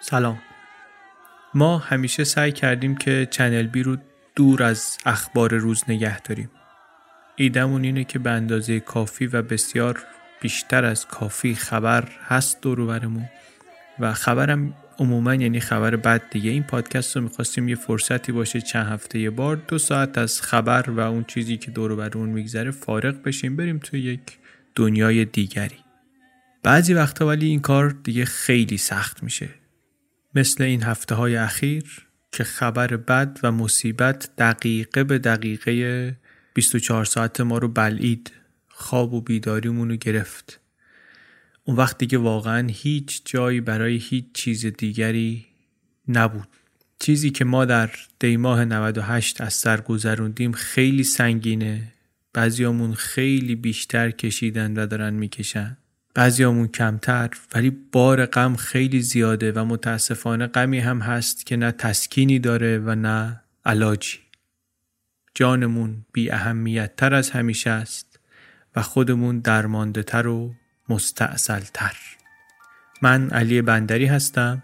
سلام. ما همیشه سعی کردیم که چنل بی رو دور از اخبار روز نگه داریم. ایده‌مون اینه که به اندازه کافی و بسیار بیشتر از کافی خبر هست دور برمون و خبرم عموما یعنی خبر بد دیگه این پادکست رو می‌خواستیم یه فرصتی باشه چند هفته یه بار دو ساعت از خبر و اون چیزی که دور برمون میگذره فارغ بشیم بریم تو یک دنیای دیگری. بعضی وقتا ولی این کار دیگه خیلی سخت میشه. مثل این هفته های اخیر که خبر بد و مصیبت دقیقه به دقیقه 24 ساعت ما رو بلعید خواب و بیداریمون رو گرفت. اون وقت دیگه واقعا هیچ جایی برای هیچ چیز دیگری نبود. چیزی که ما در دیماه 98 از سر گذروندیم خیلی سنگینه. بعضیامون خیلی بیشتر کشیدن و دارن می‌کشن. بعضیامون کمتر ولی بار غم خیلی زیاده و متاسفانه غمی هم هست که نه تسکینی داره و نه علاجی. جانمون بی اهمیت تر از همیشه است و خودمون درمانده تر و مستعصل تر من علی بندری هستم.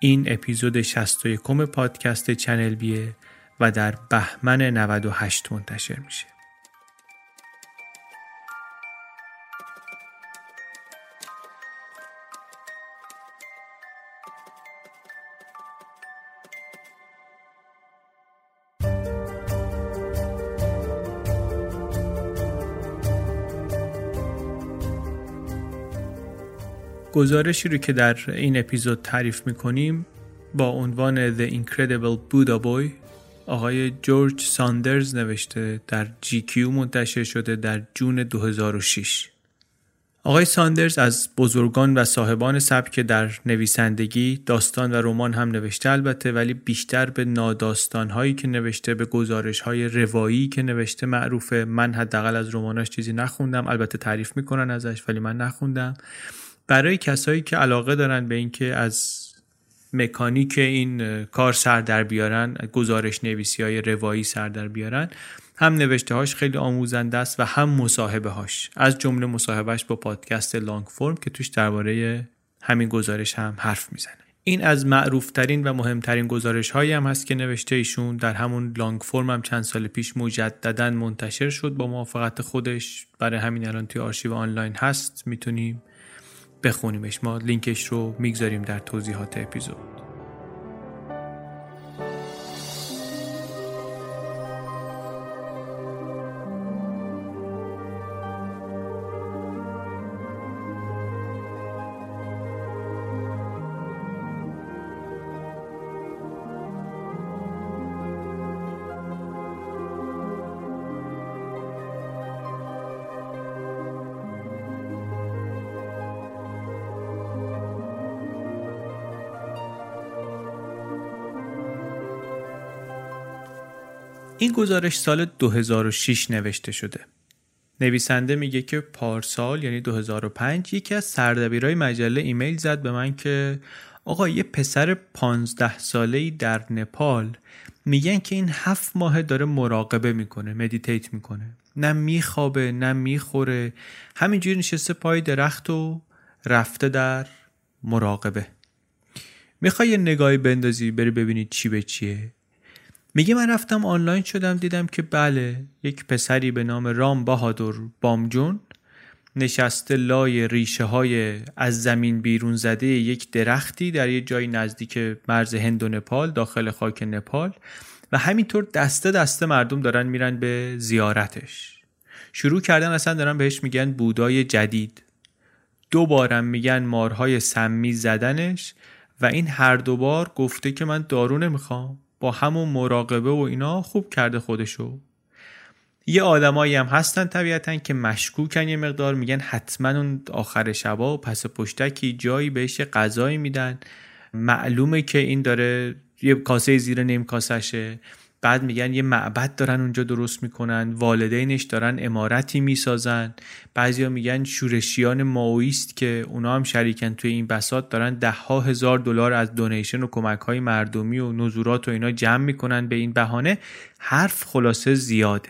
این اپیزود 61 پادکست چنل بیه و در بهمن 98 منتشر میشه. گزارشی رو که در این اپیزود تعریف می‌کنیم با عنوان The Incredible Buddha Boy آقای جورج ساندرز نوشته در GQ منتشر شده در جون 2006 آقای ساندرز از بزرگان و صاحبان سبک در نویسندگی داستان و رمان هم نوشته البته ولی بیشتر به ناداستان هایی که نوشته به گزارش های روایی که نوشته معروفه. من حداقل از رماناش چیزی نخوندم البته تعریف می‌کنن ازش ولی من نخوندم. برای کسایی که علاقه دارن به اینکه از مکانیک این کار سر در بیارن گزارش نویسی های روایی سر در بیارن هم نوشته هاش خیلی آموزنده است و هم مصاحبه هاش. از جمله مصاحبهش با پادکست لانگ فرم که توش درباره همین گزارش هم حرف می‌زنه. این از معروفترین و مهمترین گزارش هایی هم هست که نوشته ایشون. در همون لانگ فرم هم چند سال پیش مجددا منتشر شد با موافقت خودش. برای همین الان توی آرشیو آنلاین هست. می‌تونیم بخونیمش. ما لینکش رو می‌گذاریم در توضیحات اپیزود. این گزارش سال 2006 نوشته شده. نویسنده میگه که پارسال یعنی 2005 یکی از سردبیرای مجله ایمیل زد به من که آقا یه پسر 15 ساله در نپال میگن که این هفت ماه داره مراقبه می‌کنه meditate می‌کنه. نه میخوابه نه می‌خوره. همینجوری نشسته پای درخت و رفته در مراقبه. می‌خوای یه نگاهی بندازی بری ببینید چی به چیه. میگه من رفتم آنلاین شدم دیدم که بله یک پسری به نام رام بهادر بامجون نشسته لای ریشه های از زمین بیرون زده یک درختی در یک جای نزدیک مرز هند و نپال داخل خاک نپال و همینطور دسته دسته مردم دارن میرن به زیارتش. شروع کردن اصلا دارن بهش میگن بودای جدید. دو بارم میگن مارهای سمی زدنش و این هر دوبار گفته که من دارو نمی‌خوام. با همون مراقبه و اینا خوب کرده خودشو. یه آدمایی هم هستن طبیعتا که مشکوکن یه مقدار میگن حتما اون آخر شبا و پس پشتکی جایی بهش غذایی میدن. معلومه که این داره یه کاسه زیر نیم کاسشه بعد میگن یه معبد دارن اونجا درست می‌کنن والدینش دارن امارتی می‌سازن. بعضیا میگن شورشیان ماویست که اونا هم شریکن. توی این بسات دارن ده ها هزار دلار از دونیشن و کمک های مردمی و نزورات و اینا جمع می‌کنن به این بهانه. حرف خلاصه زیاده.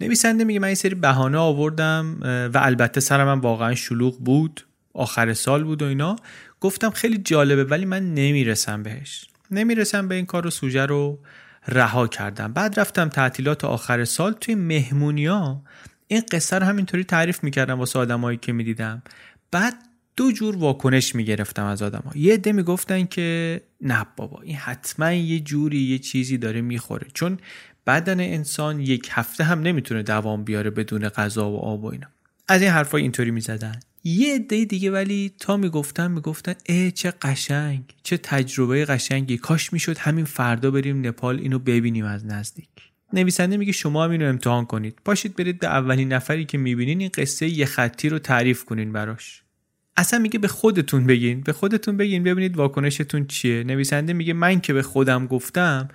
نویسنده میگه من این سری بهانه آوردم و البته سرم هم واقعا شلوغ بود. آخر سال بود و اینا. گفتم خیلی جالبه ولی من نمی‌رسم بهش. نمی‌رسم به این کار و سوژه رو. رها کردم. بعد رفتم تعطیلات آخر سال توی مهمونیا. این قصه رو همینطوری تعریف می‌کردم واسه آدمایی که می‌دیدم. بعد دو جور واکنش می‌گرفتم از آدم ها. یه عده می‌گفتن که نه بابا این حتما یه جوری یه چیزی داره می‌خوره. چون بدن انسان یک هفته هم نمی‌تونه دوام بیاره بدون غذا و آب و اینا. از این حرفای اینطوری می‌زدن. یه عده دیگه ولی تا می‌گفتن می‌گفتن ای چه قشنگ چه تجربه قشنگی. کاش می‌شد همین فردا بریم نپال اینو ببینیم از نزدیک. نویسنده میگه شما هم اینو امتحان کنید. پاشید برید به اولین نفری که می‌بینین این قصه یه خطی رو تعریف کنین براش. اصلا میگه به خودتون بگین. به خودتون بگین ببینید واکنشتون چیه. نویسنده میگه من که به خودم گفتم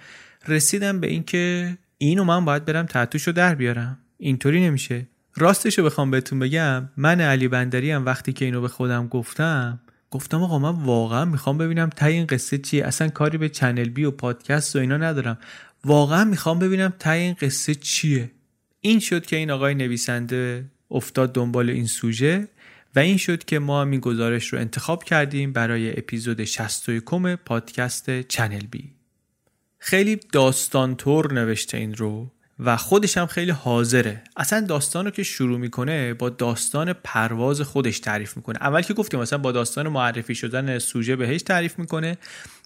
رسیدم به اینکه اینو من باید برم تحتوشو در بیارم. اینطوری نمیشه. راستشو بخوام بهتون بگم من علی بندری هم وقتی که اینو به خودم گفتم گفتم آقا من واقعا می‌خوام ببینم تا این قصه چیه. اصلا کاری به چنل بی و پادکست و اینا ندارم. واقعا می‌خوام ببینم تا این قصه چیه. این شد که این آقای نویسنده افتاد دنبال این سوژه و این شد که ما هم این گزارش رو انتخاب کردیم برای اپیزود 61 پادکست چنل بی. خیلی داستان تور نوشته این رو. و خودش هم خیلی حاضره. اصلا داستان رو که شروع می‌کنه با داستان پرواز خودش تعریف می‌کنه. اول که گفتیم مثلا با داستان معرفی شدن سوژه بهش تعریف می‌کنه.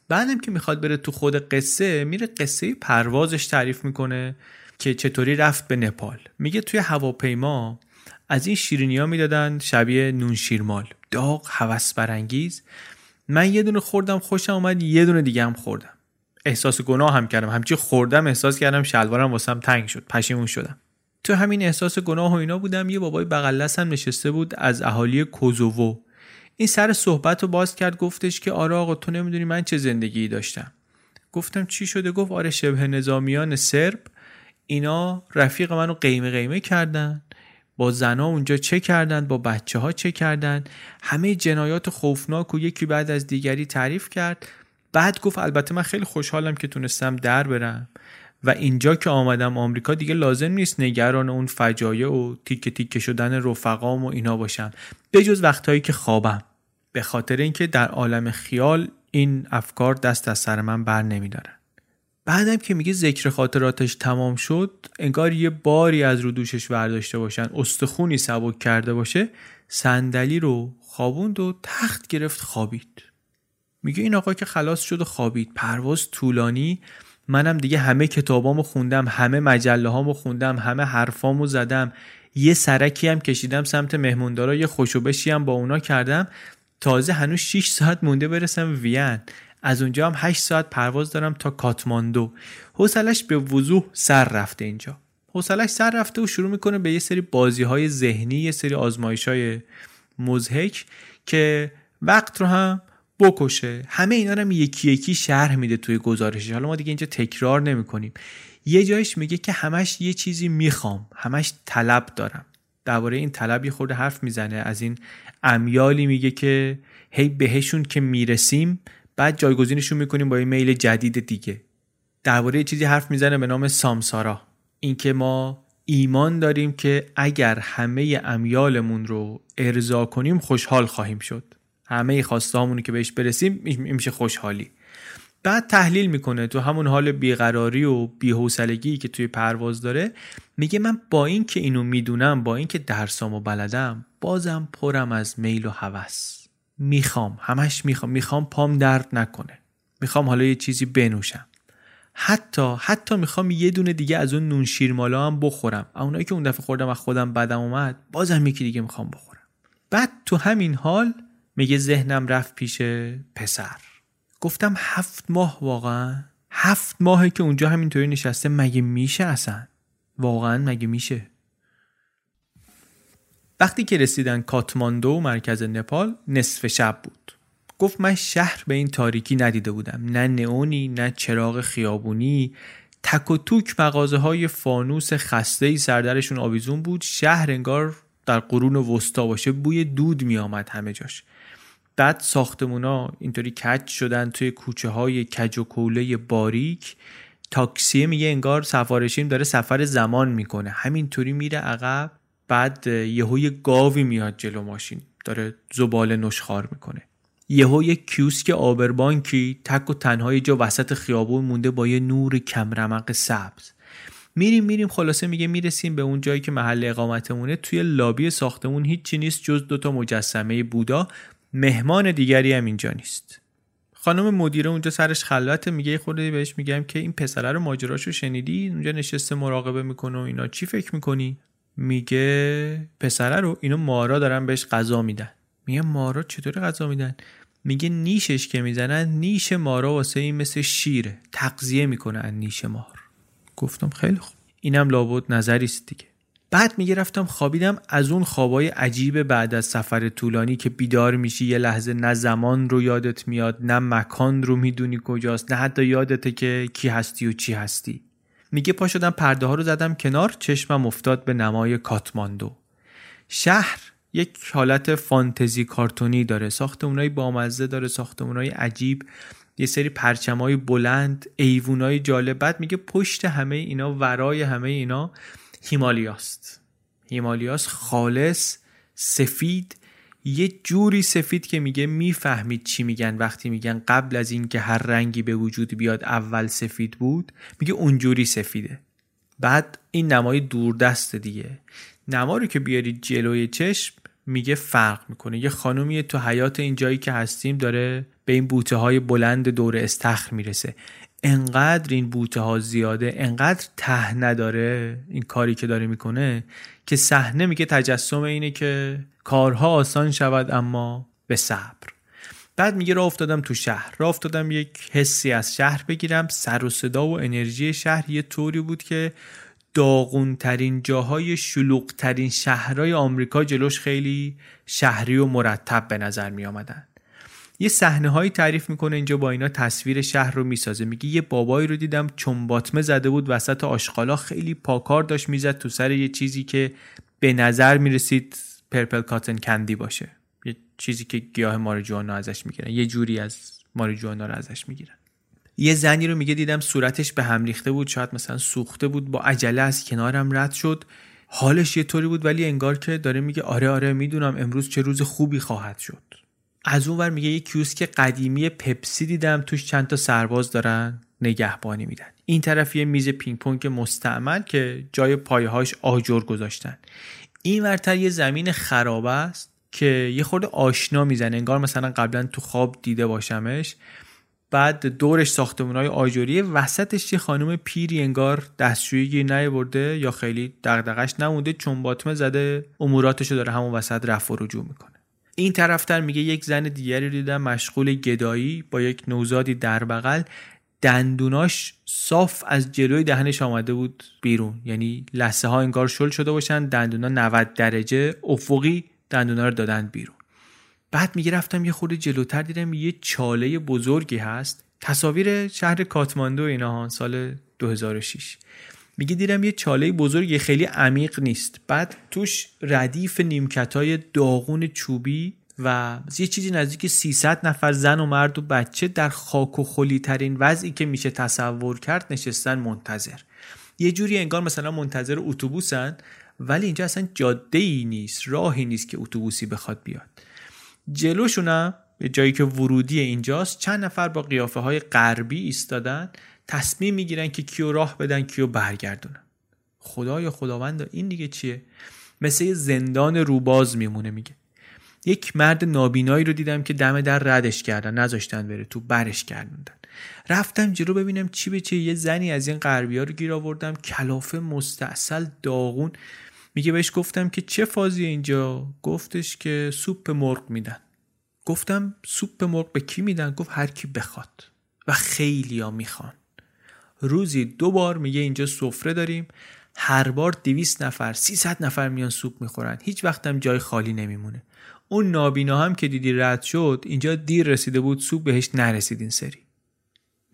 بعدم که می‌خواد بره تو خود قصه میره قصه پروازش تعریف می‌کنه که چطوری رفت به نپال. میگه توی هواپیما از این شیرینی ها می‌دادن شبیه نون شیرمال. داغ هوس برانگیز. من یه دونه خوردم خوشم اومد یه دونه دیگه هم خوردم. احساس گناه هم کردم. همچی خوردم احساس کردم شلوارم واسم تنگ شد. پشیمون شدم. تو همین احساس گناه و اینا بودم یه بابای بغلس هم نشسته بود از اهالی کوزوو. این سر صحبت رو باز کرد گفتش که آره آقا تو نمی‌دونی من چه زندگی داشتم. گفتم چی شده؟ گفت آره شبه نظامیان سرب. اینا رفیق منو قیمه قیمه کردن. با زنا اونجا چه کردن؟ با بچه ها چه کردن؟ همه جنایات خوفناک و یکی بعد از دیگری تعریف کرد. بعد گفت البته من خیلی خوشحالم که تونستم در برم. و اینجا که آمدم آمریکا دیگه لازم نیست نگران اون فجایع و تیکه تیکه شدن رفقام و اینا باشم. به جز وقتهایی که خوابم. به خاطر اینکه در عالم خیال این افکار دست از سر من بر نمیدارن. بعدم که میگه ذکر خاطراتش تمام شد انگار یه باری از رو دوشش برداشته باشن استخونی سبک کرده باشه صندلی رو خوابوند و تخت گرفت خوابید. میگه این آقا که خلاص شد و خوابید. پرواز طولانی. منم دیگه همه کتابامو خوندم همه مجله هامو خوندم همه حرفامو زدم. یه سرکی هم کشیدم سمت مهموندارا یه خوشوبشی هم با اونا کردم. تازه هنوز 6 ساعت مونده برسم وین. از اونجا هم 8 ساعت پرواز دارم تا کاتماندو. حوصلش به وضوح سر رفته اینجا. حوصلش سر رفته و شروع می‌کنه به یه سری بازی های ذهنی یه سری آزمایش های مزهک که وقت رو هم بکشه. همه اینا رو یکی یکی شرح میده توی گزارشش. حالا ما دیگه اینجا تکرار نمی‌کنیم. یه جایش میگه که همش یه چیزی می‌خوام. همش طلب دارم. درباره این طلب یه خورده حرف می‌زنه. از این امیالی میگه که هی بهشون که می‌رسیم بعد جایگزینشون می‌کنیم با یه میل جدید دیگه. درباره چیزی حرف می‌زنه به نام سامسارا. اینکه ما ایمان داریم که اگر همه امیالمون رو ارضا کنیم خوشحال خواهیم شد. همه خواستهامون که بهش برسیم میشه خوشحالی. بعد تحلیل می‌کنه تو همون حال بیقراری و بیحوصلگی که توی پرواز داره میگه من با این که اینو می‌دونم با اینکه درسامو بلدم بازم پرم از میل و هوس. می‌خوام همش می‌خوام می‌خوام پام درد نکنه. می‌خوام حالا یه چیزی بنوشم. حتی حتی می‌خوام یه دونه دیگه از اون نون هم بخورم. اونایی که اون دفعه خوردم و خودم بدم اومد بازم یکی دیگه می‌خوام بخورم. بعد تو همین حال میگه ذهنم رفت پیش پسر. گفتم هفت ماه واقعا هفت ماهه که اونجا همینطوری نشسته مگه میشه اصلا؟ واقعا مگه میشه؟ وقتی که رسیدن کاتماندو مرکز نپال نصف شب بود. گفت من شهر به این تاریکی ندیده بودم. نه نئونی نه چراغ خیابونی. تک و توک مغازه های فانوس خسته ای سردرشون آویزون بود. شهر انگار در قرون وسطا باشه بوی دود می آمد همه جاش. بعد ساختمونا اینطوری کج شدن توی کوچه های کج و کوله باریک. تاکسی میگه انگار سفارشیم داره سفر زمان می‌کنه. همینطوری میره عقب بعد یهو یه گاوی میاد جلو ماشین داره زباله نشخار می‌کنه. یهو یه کیوسک آبربانکی تک و تنها جا وسط خیابون مونده با یه نور کمرمق سبز. میریم میریم خلاصه میگه می‌رسیم به اون جایی که محل اقامتمونه. توی لابی ساختمون هیچی نیست جز دوتا مجسمه بودا. مهمان دیگری هم اینجا نیست. خانم مدیره اونجا سرش خلوته میگه خورده بهش میگم که این پسره رو ماجراشو شنیدی؟ اونجا نشسته مراقبه می‌کنه و اینا. چی فکر می‌کنی؟ میگه پسره رو اینو مارا دارن بهش غذا میدن. میگه مارا چطوری غذا میدن؟ میگه نیشش که می‌زنن نیش مارا واسه این مثل شیره. تقضیه می‌کنه از نیش مار. گفتم خیلی خوب. اینم لابد نظری است دیگه. بعد میگه رفتم خوابیدم از اون خوابای عجیب بعد از سفر طولانی که بیدار میشی یه لحظه نه زمان رو یادت میاد نه مکان رو می‌دونی کجاست نه حتی یادته که کی هستی و چی هستی. میگه پا شدم پرده ها رو زدم کنار چشمم افتاد به نمای کاتماندو. شهر یک حالت فانتزی کارتونی داره ساختمونای بامزه داره ساختمونای عجیب یه سری پرچمای بلند ایوونای جالب. بعد میگه پشت همه اینا ورای همه اینا هیمالیاست. هیمالیاس خالص سفید یه جوری سفید که میگه می‌فهمید چی میگن. وقتی میگن قبل از اینکه هر رنگی به وجود بیاد اول سفید بود میگه اونجوری سفیده. بعد این نمای دوردست دیگه. نما رو که بیاری جلوی چشم میگه فرق می‌کنه. یه خانومی تو حیات این جایی که هستیم داره به این بوته های بلند دور استخر می‌رسه. انقدر این بوته ها زیاده انقدر ته نداره این کاری که داره می‌کنه که صحنه میگه تجسم اینه که کارها آسان شود اما به صبر. بعد میگه راه افتادم تو شهر. راه افتادم یک حسی از شهر بگیرم. سر و صدا و انرژی شهر یه طوری بود که داغونترین جاهای شلوغترین شهرهای آمریکا جلوش خیلی شهری و مرتب به نظر می آمدن. یه صحنه هایی تعریف می‌کنه اینجا با اینا تصویر شهر رو می‌سازه. میگه یه بابایی رو دیدم چون باطمه زده بود وسط آشغالا خیلی پاکار داشت می‌زد تو سر یه چیزی که به نظر می‌رسید پرپل کاتن کندی باشه. یه چیزی که گیاه ماریجوانا ازش می‌گیرن. یه جوری از ماریجوانا رو ازش می‌گیرن. یه زنی رو میگه دیدم صورتش به هم ریخته بود. شاید مثلا سوخته بود. با عجله از کنارم رد شد. حالش یه طوری بود ولی انگار که داره میگه آره آره می‌دونم امروز چه روز خوبی خواهد شد. از اون ور میگه یه کیوسک قدیمی پپسی دیدم توش چند تا سرباز دارن نگهبانی میدن. این طرف یه میز پینگ پونگ مستعمل که جای پایهاش آجر گذاشتن. این ورتر یه زمین خراب است که یه خورده آشنا می‌زنه. انگار مثلا قبلا تو خواب دیده باشمش. بعد دورش های آجوری وسطش یه خانم پیری انگار دستشویی برده یا خیلی دغدغش نمونده چون باطمه زده اموراتشو داره همون وسط رفع و رجوع می‌کنه. این طرفتر میگه یک زن دیگری دیدم مشغول گدایی با یک نوزادی در بغل. دندوناش صاف از جلوی دهنش آمده بود بیرون. یعنی لسه ها انگار شل شده باشن دندونا 90 درجه افقی دندونا رو دادن بیرون. بعد میگه رفتم یه خورده جلوتر دیدم یه چاله بزرگی هست. تصاویر شهر کاتماندو اینا سال 2006 میگه دیدم یه چاله بزرگ خیلی عمیق نیست. بعد توش ردیف نیمکت های داغون چوبی و یه چیزی نزدیک 300 نفر زن و مرد و بچه در خاک و خلی ترین وضعی که میشه تصور کرد نشستن منتظر. یه جوری انگار مثلا منتظر اتوبوسن ولی اینجا اصلا جاده ای نیست راهی نیست که اتوبوسی بخواد بیاد. جلوشونم به جایی که ورودی اینجاست چند نفر با قیافه های غربی ایستادن. تصمیم می‌گیرن که کیو راه بدن کیو برگردونن. خدای خداوند این دیگه چیه؟ مثل زندان روباز میمونه میگه. یک مرد نابینایی رو دیدم که دم در ردش کردن نذاشتن بره تو برش کردوندن رفتم جلو ببینم چی به چه یه زنی از این غربی ها رو گیر آوردم کلافه مستاصل داغون. میگه بهش گفتم که چه فازی اینجا؟ گفتش که سوپ مرغ میدن. گفتم سوپ مرغ به کی میدن؟ گفت هر کی بخواد. و خیلی ها می‌خوان. روزی دو بار میگه اینجا سفره داریم. هر بار دویست نفر 300 نفر میان سوپ می‌خورن. هیچ وقتم جای خالی نمیمونه. اون نابینا هم که دیدی رد شد اینجا دیر رسیده بود سوپ بهش نرسید این سری.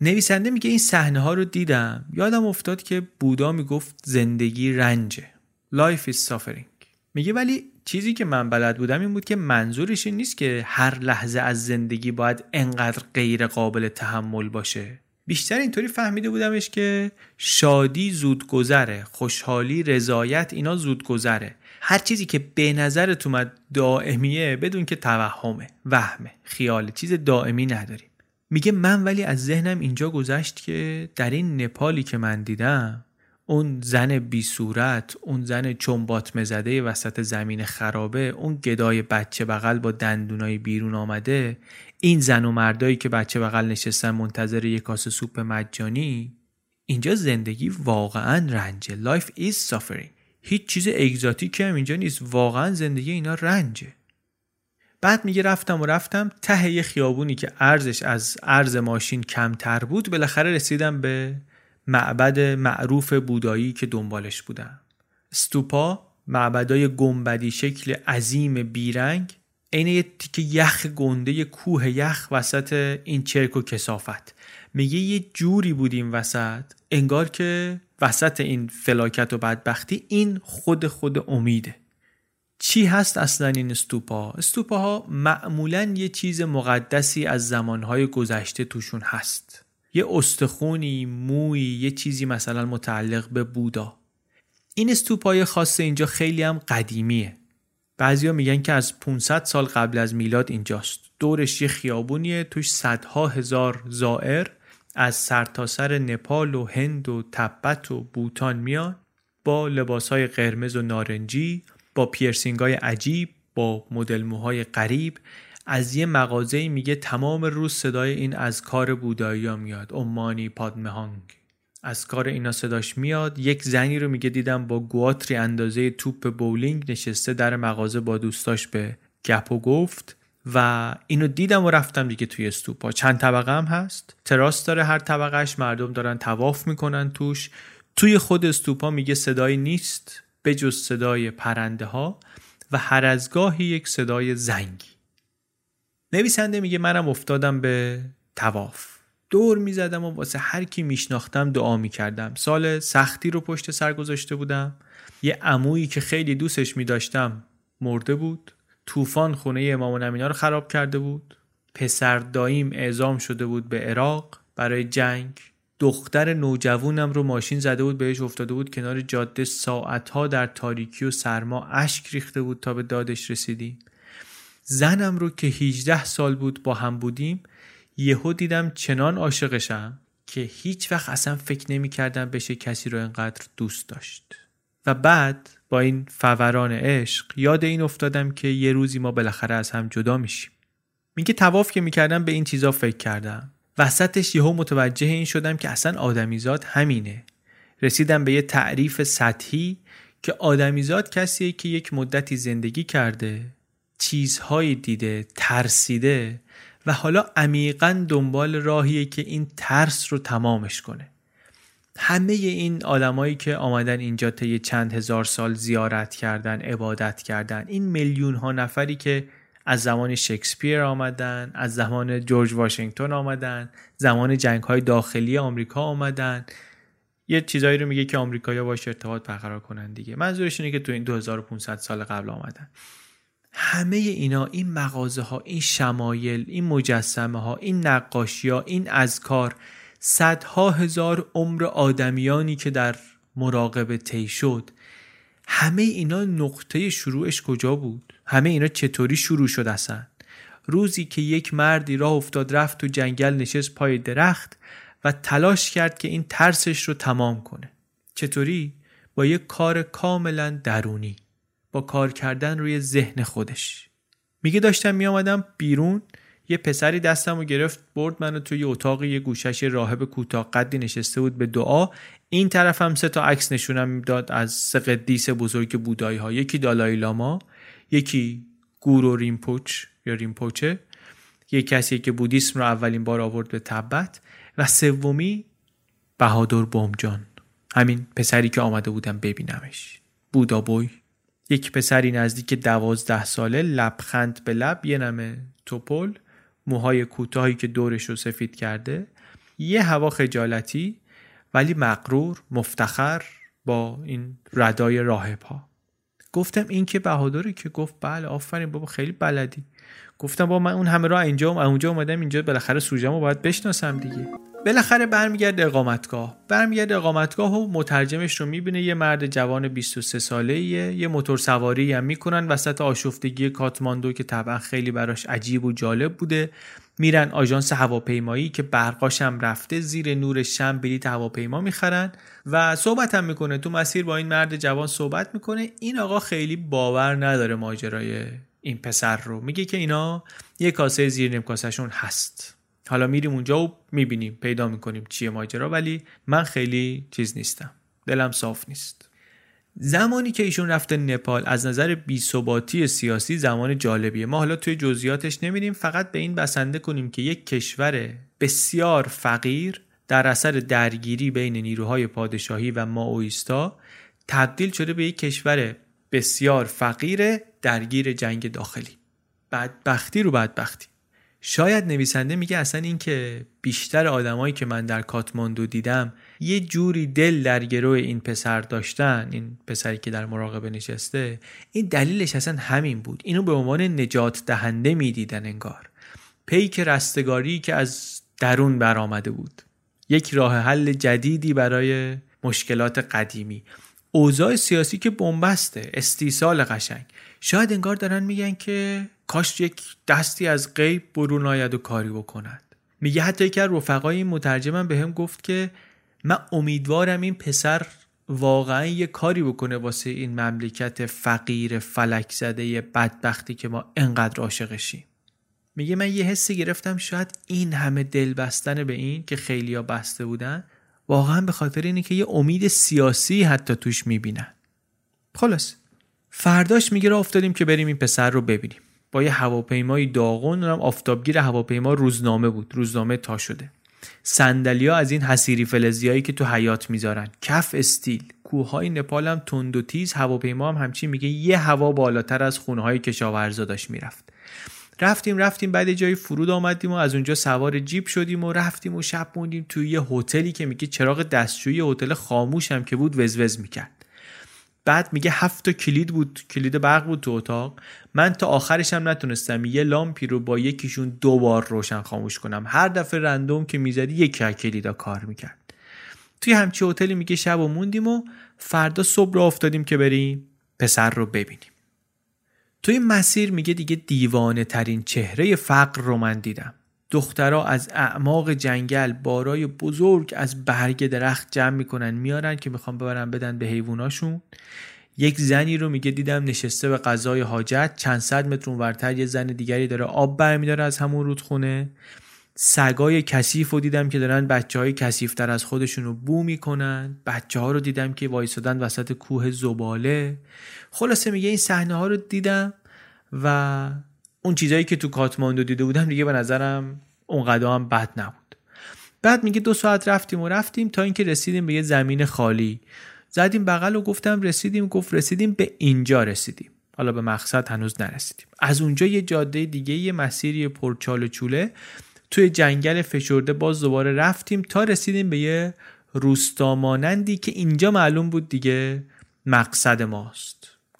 نویسنده میگه این صحنه ها رو دیدم. یادم افتاد که بودا می‌گفت زندگی رنجه. Life is suffering. میگه ولی چیزی که من بلد بودم این بود که منظورش این نیست که هر لحظه از زندگی باید انقدر غیر قابل تحمل باشه. بیشتر اینطوری فهمیده بودمش که شادی زود گذره خوشحالی رضایت اینا زود گذره هر چیزی که به نظرت اومد دائمیه بدون که توهمه وهمه خیال چیز دائمی نداریم. میگه من ولی از ذهنم اینجا گذشت که در این نپالی که من دیدم اون زن بی صورت اون زن چنبات مزده وسط زمین خرابه اون گدای بچه بغل با دندونای بیرون آمده این زن و مردایی که بچه بغل نشستن منتظر یک کاسه سوپ مجانی اینجا زندگی واقعا رنجه life is suffering. هیچ چیز اگزاتیک هم اینجا نیست. واقعا زندگی اینا رنجه. بعد میگه رفتم و رفتم ته خیابونی که ارزش از ارز ماشین کمتر بود بالاخره رسیدم به معبد معروف بودایی که دنبالش بودم. استوپا معبدای گنبدی شکل عظیم بیرنگ عین یه تیکه یخ گنده کوه یخ وسط این چرک و کسافت میگه یه جوری بودیم وسط انگار که وسط این فلاکت و بدبختی این خود خود امیده. چی هست اصلا این استوپا؟ استوپاها معمولا یه چیز مقدسی از زمانهای گذشته توشون هست. یه استخونی موی یه چیزی مثلا متعلق به بودا. این استوپای خاص اینجا خیلی هم قدیمیه. بعضیا میگن که از 500 سال قبل از میلاد اینجاست. دورش یه خیابونیه توش صدها هزار زائر از سرتاسر سر نپال و هند و تبت و بوتان میان با لباسهای قرمز و نارنجی با پیرسینگ های عجیب با مدل موهای غریب. از یه مغازه میگه تمام روز صدای این از کار بودایی ها میاد. امانی پادمهانگ. از کار اینا صداش میاد. یک زنی رو میگه دیدم با گواتری اندازه توپ بولینگ نشسته در مغازه با دوستاش به گپ و گفت و اینو دیدم و رفتم دیگه توی استوپا. چند طبقه هم هست. تراس داره هر طبقهش مردم دارن تواف می‌کنن توش. توی خود استوپا میگه صدایی نیست به جز صدای پرنده ها و هر از گاهی یک صدای زنگی. نویسنده میگه منم افتادم به تواف دور می‌زدم و واسه هر کی میشناختم دعا می‌کردم. سال سختی رو پشت سر گذاشته بودم. یه عمویی که خیلی دوستش میداشتم مرده بود. طوفان خونه امام نمینا رو خراب کرده بود. پسر داییم اعزام شده بود به عراق برای جنگ. دختر نوجوونم رو ماشین زده بود بهش افتاده بود کنار جاده. ساعتها در تاریکی و سرما اشک ریخته بود تا به دادش رسیدیم. زنم رو که 18 سال بود با هم بودیم یهو دیدم چنان عاشقشم که هیچ وقت اصلا فکر نمی کردم بشه کسی رو انقدر دوست داشت. و بعد با این فوران عشق یاد این افتادم که یه روزی ما بالاخره از هم جدا میشیم. میگه تواف که می‌کردم به این چیزا فکر کردم. وسطش یهو متوجه این شدم که اصلا آدمیزاد همینه. رسیدم به یه تعریف سطحی که آدمیزاد کسیه که یک مدتی زندگی کرده چیزهایی دیده ترسیده و حالا عمیقا دنبال راهیه که این ترس رو تمامش کنه. همه این آدمایی که آمدن اینجا طی چند هزار سال زیارت کردن عبادت کردن این میلیون ها نفری که از زمان شکسپیر آمدن از زمان جورج واشنگتن آمدن زمان جنگ های داخلی آمریکا آمدن یه چیزایی رو میگه که آمریکایی‌ها باش ارتباط برقرار کنن دیگه. منظورش اینه که تو این 2500 سال قبل آمدن. همه اینا این مغازه ها این شمایل این مجسمه ها این نقاشی ها این اذکار صدها هزار عمر آدمیانی که در مراقبه طی شد. همه اینا نقطه شروعش کجا بود؟ همه اینا چطوری شروع شد اصلا؟ روزی که یک مردی راه افتاد رفت تو جنگل نشست پای درخت و تلاش کرد که این ترسش رو تمام کنه. چطوری؟ با یک کار کاملا درونی. با کار کردن روی ذهن خودش. میگه داشتم میآمدم بیرون یه پسری دستم رو گرفت برد منو توی اتاق یه گوشش راهب کوتاه قدی نشسته بود به دعا. این طرف هم سه تا عکس نشونم داد از سه قدیس بزرگ بودایی ها یکی دالای لاما یکی گورو ریمپوچ یا ریمپوچه یه کسی که بودیسم رو اولین بار آورد به تبت. و سومی بهادر بومجان همین پسری که آمده بودم ببینمش. بودابوی یک پسری نزدیک دوازده ساله لبخند به لب یه نمه توپل موهای کوتاهی که دورش رو سفید کرده یه هوا خجالتی ولی مقرور مفتخر با این ردای راهب ها گفتم این که بهادره که گفت بله آفرین بابا خیلی بلدی. گفتم با من اون همه راه اینجا و اونجا اومدم اینجا بالاخره سوژمو باید بشناسم دیگه. بالاخره برمیگرده اقامتگاه. برمیگرده اقامتگاه و مترجمش رو می‌بینه. یه مرد جوان 23 ساله یه موتور سواری هم می‌کنن وسط آشفتگی کاتماندو که طبعا خیلی براش عجیب و جالب بوده. میرن آژانس هواپیمایی که برقاش هم رفته. زیر نور شم بلیت هواپیما می‌خرن و صحبت هم می‌کنه. تو مسیر با این مرد جوان صحبت می‌کنه. این آقا خیلی باور نداره ماجرای این پسر رو. میگه که اینا یه کاسه زیر نیم کاسهشون هست. حالا میریم اونجا و می‌بینیم پیدا می‌کنیم چیه ماجرا ولی من خیلی چیز نیستم. دلم صاف نیست. زمانی که ایشون رفته نپال از نظر بیثباتی سیاسی زمان جالبیه. ما حالا توی جزئیاتش نمیریم فقط به این بسنده کنیم که یک کشور بسیار فقیر در اثر درگیری بین نیروهای پادشاهی و ماویستا تبدیل شده به یک کشور بسیار فقیر درگیر جنگ داخلی. بدبختی رو بدبختی. شاید نویسنده میگه اصلا این که بیشتر آدمایی که من در کاتماندو دیدم یه جوری دل در گروه این پسر داشتن این پسری که در مراقبه نشسته این دلیلش اصلا همین بود. اینو به عنوان نجات دهنده می‌دیدن انگار. پیک رستگاری که از درون برآمده بود. یک راه حل جدیدی برای مشکلات قدیمی. اوضاع سیاسی که بنبسته استیصال قشنگ. شاید انگار دارن میگن که کاش یک دستی از غیب برون آید و کاری بکند. میگه حتی یکی از رفقای این مترجمم به هم گفت که من امیدوارم این پسر واقعا یه کاری بکنه واسه این مملکت فقیر فلک زده بدبختی که ما انقدر عاشقشیم. میگه من یه حسی گرفتم شاید این همه دل بستن به این که خیلیا بسته بودن واقعا به خاطر اینه که یه امید سیاسی حتی توش می‌بینن. خلاص. فرداش میگه را افتادیم که بریم این پسر رو ببینیم. با یه هواپیمای داغون هم آفتابگیر هواپیما روزنامه بود. روزنامه تا شده. سندلیا از این حسیری فلزیایی که تو حیات می‌ذارن. کف استیل. کوههای نپال هم تند و تیز هواپیما هم همچین میگه یه هوا بالاتر از خونه های کشاورزا داشت می‌رفت. رفتیم رفتیم بعد جای فرود آمدیم و از اونجا سوار جیپ شدیم و رفتیم و شب موندیم توی یه هتلی که میگه چراغ دستشویی هتل خاموش هم که بود وزوز می‌کرد. بعد میگه هفت تا کلید بود کلید برق بود تو اتاق. من تا آخرش هم نتونستم یه لامپی رو با یکیشون دو بار روشن خاموش کنم. هر دفعه رندوم که می‌زدی یکی از کلیدا کار می‌کرد. توی همچی هتلی میگه شب و موندیم و فردا صبح رو افتادیم که بریم پسر رو ببینیم. توی مسیر میگه دیگه دیوانه ترین چهره فقر رو من دیدم. دخترها از اعماق جنگل بارای بزرگ از برگ درخت جمع می‌کنن میارن که می‌خوان ببرن بدن به حیواناشون. یک زنی رو میگه دیدم نشسته به غذای حاجت چند صد متر اونورتر یه زن دیگری داره آب برمیداره از همون رودخونه. سگای کثیف رو دیدم که دارن بچه های کثیفتر از خودشون رو بو می‌کنن. بچه ها رو دیدم که وایسادن وسط کوه زباله. خلاصه میگه این صحنه ها رو دیدم و اون چیزایی که تو کاتماندو دیده بودم دیگه به نظرم اونقدر هم بد نبود. بعد میگه دو ساعت رفتیم و رفتیم تا اینکه رسیدیم به یه زمین خالی. زدیم بغل و گفتم رسیدیم گفت رسیدیم به اینجا رسیدیم. حالا به مقصد هنوز نرسیدیم. از اونجا یه جاده دیگه یه مسیری پرچال و چوله توی جنگل فشرده باز دوباره رفتیم تا رسیدیم به یه روستامانندی که اینجا معلوم بود دیگه مقصد ماست.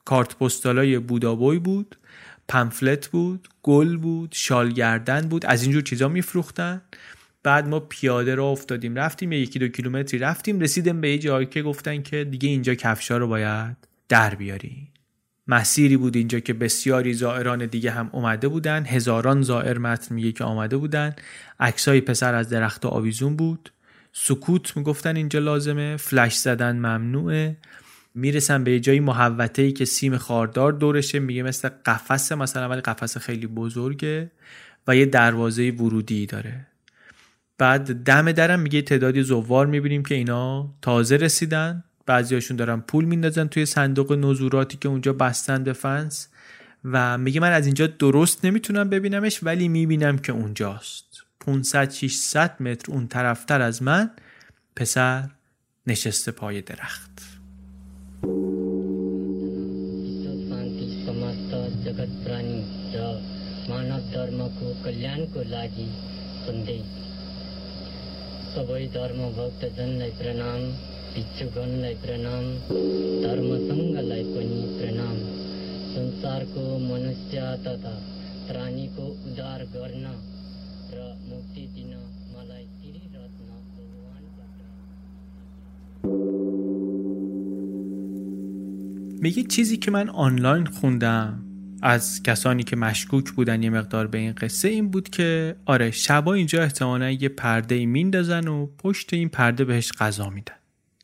کارت پستالای بودابوی بود پمفلت بود گل بود شالگردن بود از اینجور چیزا میفروختن. بعد ما پیاده را افتادیم رفتیم یکی دو کیلومتری رفتیم رسیدیم به یه جایی که گفتن که دیگه اینجا کفشا رو باید در بیاری مسیری بود اینجا که بسیاری زائران دیگه هم اومده بودن هزاران زائر متن میگه که آمده بودن. عکسای پسر از درخت آویزون بود. سکوت می‌گفتن اینجا لازمه فلش زدن ممنوعه. می‌رسن به یه جایی محوته ای که سیم خاردار دورشه میگه مثل قفس مثلا ولی قفس خیلی بزرگه و یه دروازه ورودی داره. بعد دم درم میگه تعدادی زوار می‌بینیم که اینا تازه رسیدن. بعضیاشون دارن پول میندازن توی صندوق نزوراتی که اونجا بستن به و میگه من از اینجا درست نمی‌تونم ببینمش ولی می‌بینم که اونجاست. 500 600 متر اون طرفتر از من پسر نشسته پای درخت. जगत प्राणी र मानव धर्मको कल्याणको लागि सन्देश सबै धर्म भक्तजनलाई प्रणाम भिक्षुगणलाई प्रणाम धर्म सङ्घलाई पनि प्रणाम। संसारको मनुष्य तथा प्राणीको उद्धार गर्न र मुक्ति दिन मलाई त्रिरत्न भगवानबाट میگه چیزی که من آنلاین خوندم از کسانی که مشکوک بودن یه مقدار به این قصه این بود که آره شبا اینجا احتمالا یه پرده ای میندازن و پشت این پرده بهش غذا میدن.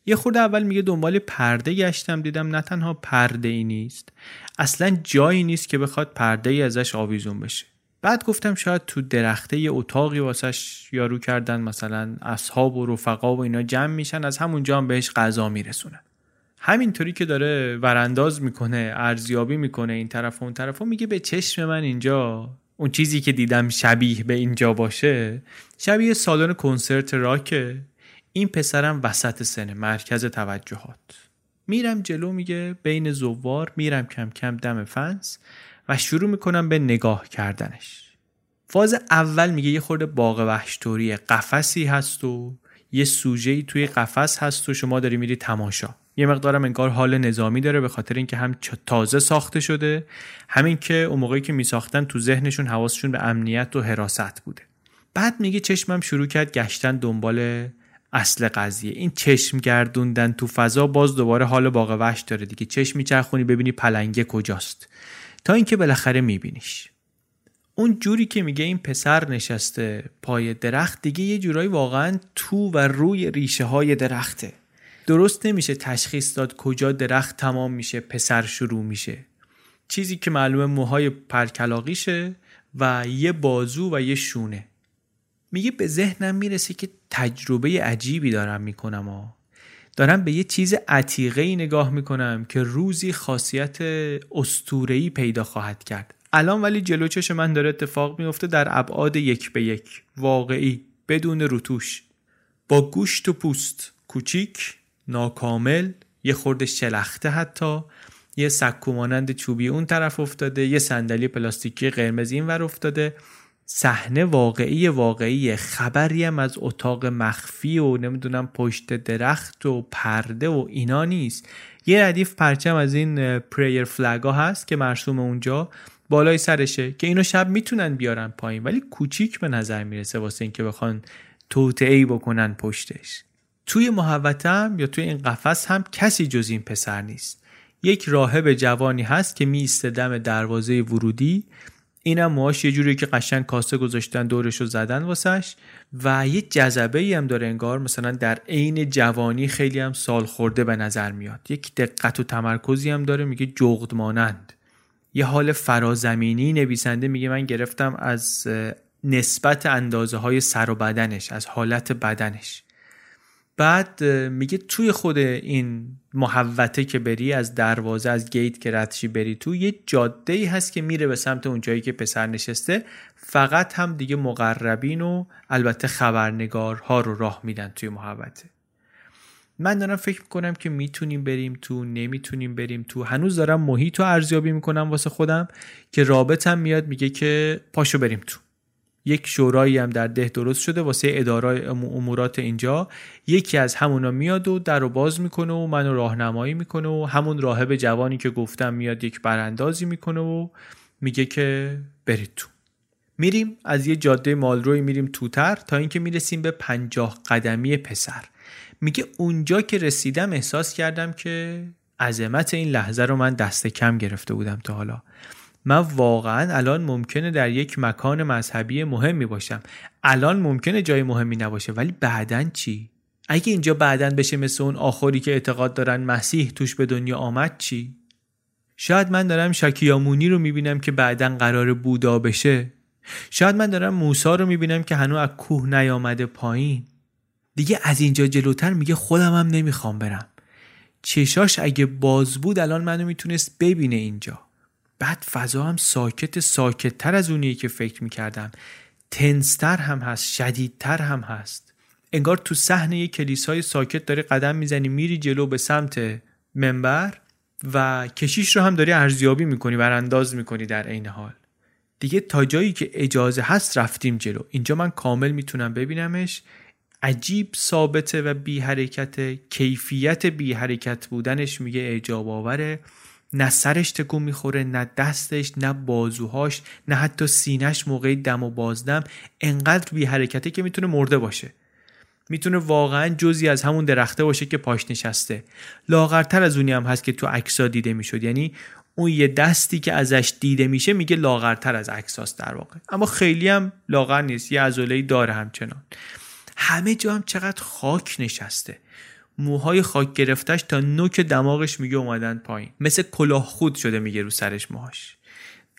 یه خورده اول میگه دنبال پرده گشتم دیدم نه تنها پرده ای نیست اصلا جایی نیست که بخواد پرده ای ازش آویزون بشه. بعد گفتم شاید تو درخته یه اتاقی واسش یارو کردن مثلا اصحاب و رفقا و اینا جمع میشن از همونجا هم بهش غذا میرسونن. همینطوری که داره ورانداز می‌کنه ارزیابی می‌کنه این طرف و اون طرف و میگه به چشم من اینجا اون چیزی که دیدم شبیه به اینجا باشه شبیه سالن کنسرت راکه این پسرم وسط سنه مرکز توجهات. میرم جلو میگه بین زوار میرم کم کم دم فنس و شروع می‌کنم به نگاه کردنش. فاز اول میگه یه خورده باغ وحشتوری قفسی هست و یه سوژه‌ای توی قفس هست و شما داری میری تماشا. یه مقدارم انگار حال نظامی داره به خاطر اینکه هم تازه ساخته شده همین که اون موقعی که میساختن تو ذهنشون حواسشون به امنیت و حراست بوده. بعد میگه چشمم شروع کرد گشتن دنبال اصل قضیه. این چشم گردوندن تو فضا باز دوباره حال باغ وحش داره دیگه. چشم میچرخونی ببینی پلنگه کجاست. تا اینکه بالاخره میبینیش. اون جوری که میگه این پسر نشسته پای درخت دیگه یه جورایی واقعا تو و روی ریشه های درخته. درست نمیشه تشخیص داد کجا درخت تمام میشه پسر شروع میشه. چیزی که معلومه موهای پرکلاقیشه و یه بازو و یه شونه. میگه به ذهنم می‌رسه که تجربه عجیبی دارم می‌کنم و دارم به یه چیز عتیقه ای نگاه می‌کنم که روزی خاصیت استورهی پیدا خواهد کرد. الان ولی جلو چش من داره اتفاق میفته در ابعاد یک به یک. واقعی بدون روتوش با گوشت و پوست. کوچیک ناکامل یه خورده شلخته حتی. یه سکو مانند چوبی اون طرف افتاده. یه صندلی پلاستیکی قرمز این ور افتاده. صحنه واقعی واقعی خبری هم از اتاق مخفی و نمی‌دونم پشت درخت و پرده و اینا نیست. یه ردیف پرچم از این پریر فلگا هست که مرسوم اونجا. بالای سرشه که اینو شب می‌تونن بیارن پایین ولی کوچیک به نظر می‌رسه واسه اینکه بخوان توطعه بکنن پشتش. توی محوتم یا توی این قفس هم کسی جز این پسر نیست. یک راهب جوانی هست که میسته دم دروازه ورودی. اینم موهاش یه جوری که قشنگ کاسه گذاشتن دورش رو زدن واسش و یه جذبه ای هم داره انگار. مثلا در عین جوانی خیلی هم سال خورده به نظر میاد. یک دقت و تمرکزی هم داره میگه جغد مانند یه حال فرازمینی نویسنده میگه من گرفتم از نسبت اندازه های سر و بدنش از حالت بدنش. بعد میگه توی خود این محوته که بری از دروازه از گیت که ردشی بری تو یه جاده ای هست که میره به سمت اون جایی که پسر نشسته. فقط هم دیگه مقربین و البته خبرنگارها رو راه میدن توی محوته من دارم فکر می‌کنم که می‌تونیم بریم تو نمی‌تونیم بریم تو. هنوز دارم محیط رو ارزیابی می‌کنم واسه خودم که رابطم میاد میگه که پاشو بریم تو. یک شورایی هم در ده درست شده واسه اداره امورات اینجا. یکی از همونا میاد و در رو باز می‌کنه و منو راهنمایی می‌کنه و همون راهب جوانی که گفتم میاد یک براندازی می‌کنه و میگه که برید تو. میریم از یه جاده مالروی میریم توتر تا اینکه می‌رسیم به پنجاه قدمی پسر. میگه اونجا که رسیدم احساس کردم که عظمت این لحظه رو من دست کم گرفته بودم تا حالا. من واقعا الان ممکنه در یک مکان مذهبی مهمی باشم. الان ممکنه جای مهمی نباشه ولی بعدا چی؟ اگه اینجا بعدا بشه مثل اون آخری که اعتقاد دارن مسیح توش به دنیا آمد چی؟ شاید من دارم شکیامونی رو می‌بینم که بعدا قرار بودا بشه. شاید من دارم موسا رو می‌بینم که هنوز از کوه نیامده پایین. دیگه از اینجا جلوتر میگه خودم هم نمی‌خوام برم. چشاش اگه باز بود الان منو می‌تونست ببینه اینجا. بعد فضا هم ساکت ساکتتر از اونیه که فکر می‌کردم. تنستر هم هست شدیدتر هم هست. انگار تو صحنه یه کلیسای ساکت داری قدم می‌زنی میری جلو به سمت منبر و کشیش رو هم داری ارزیابی می‌کنی برانداز می‌کنی در عین حال. دیگه تا جایی که اجازه هست رفتیم جلو. اینجا من کامل می‌تونم ببینمش. عجیب ثابته و بی حرکت کیفیت بی حرکت بودنش میگه اعجاب آوره. نه سرش تکون می‌خوره نه دستش نه بازوهاش نه حتی سینش موقع دم و بازدم انقدر بی حرکته که می‌تونه مرده باشه. می‌تونه واقعا جزی از همون درخته باشه که پاش نشسته. لاغرتر از اونی هم هست که تو عکسا دیده می‌شد. یعنی اون یه دستی که ازش دیده میشه میگه لاغرتر از عکساست در واقع. اما خیلی هم لاغر نیست یه عضله داره همچنان. همه جا هم چقدر خاک نشسته. موهای خاک گرفتش تا نوک دماغش میگه اومدن پایین. مثل کلاه خود شده میگه رو سرش موهاش.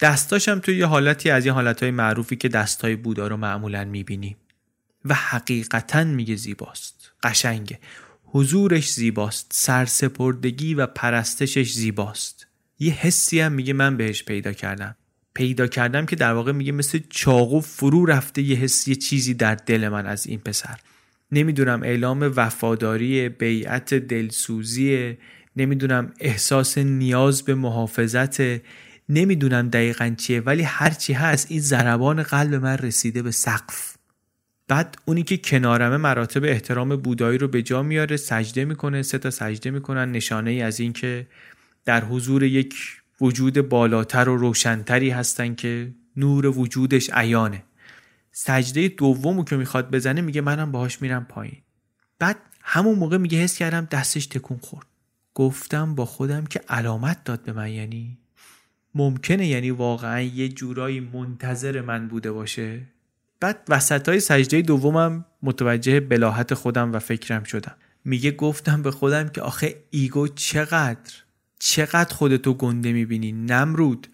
دستاش هم توی یه حالتی از یه حالتهای معروفی که دستای بودا رو معمولا می‌بینی و حقیقتا میگه زیباست. قشنگه. حضورش زیباست. سرسپردگی و پرستشش زیباست. یه حسی هم میگه من بهش پیدا کردم. پیدا کردم که در واقع میگه مثل چاقو فرو رفته یه حسی چیزی در دل من از این پسر. نمی‌دونم اعلام وفاداری بیعت دلسوزی نمی‌دونم احساس نیاز به محافظت نمی‌دونم دقیقا چیه ولی هرچی هست این ضربان قلب من رسیده به سقف. بعد اونی که کنارمه مراتب احترام بودایی رو به جا میاره سجده می‌کنه سه تا سجده می‌کنن نشانه ای از اینکه در حضور یک وجود بالاتر و روشنتری هستن که نور وجودش عیانه. سجده دومو که می‌خواد بزنه میگه منم باهاش میرم پایین. بعد همون موقع میگه حس کردم دستش تکون خورد. گفتم با خودم که علامت داد به من یعنی ممکنه یعنی واقعا یه جورایی منتظر من بوده باشه. بعد وسط های سجده دومم متوجه بلاحت خودم و فکرم شدم. میگه گفتم به خودم که آخه ایگو چقدر؟ چقدر خودتو گنده می‌بینی نمرود.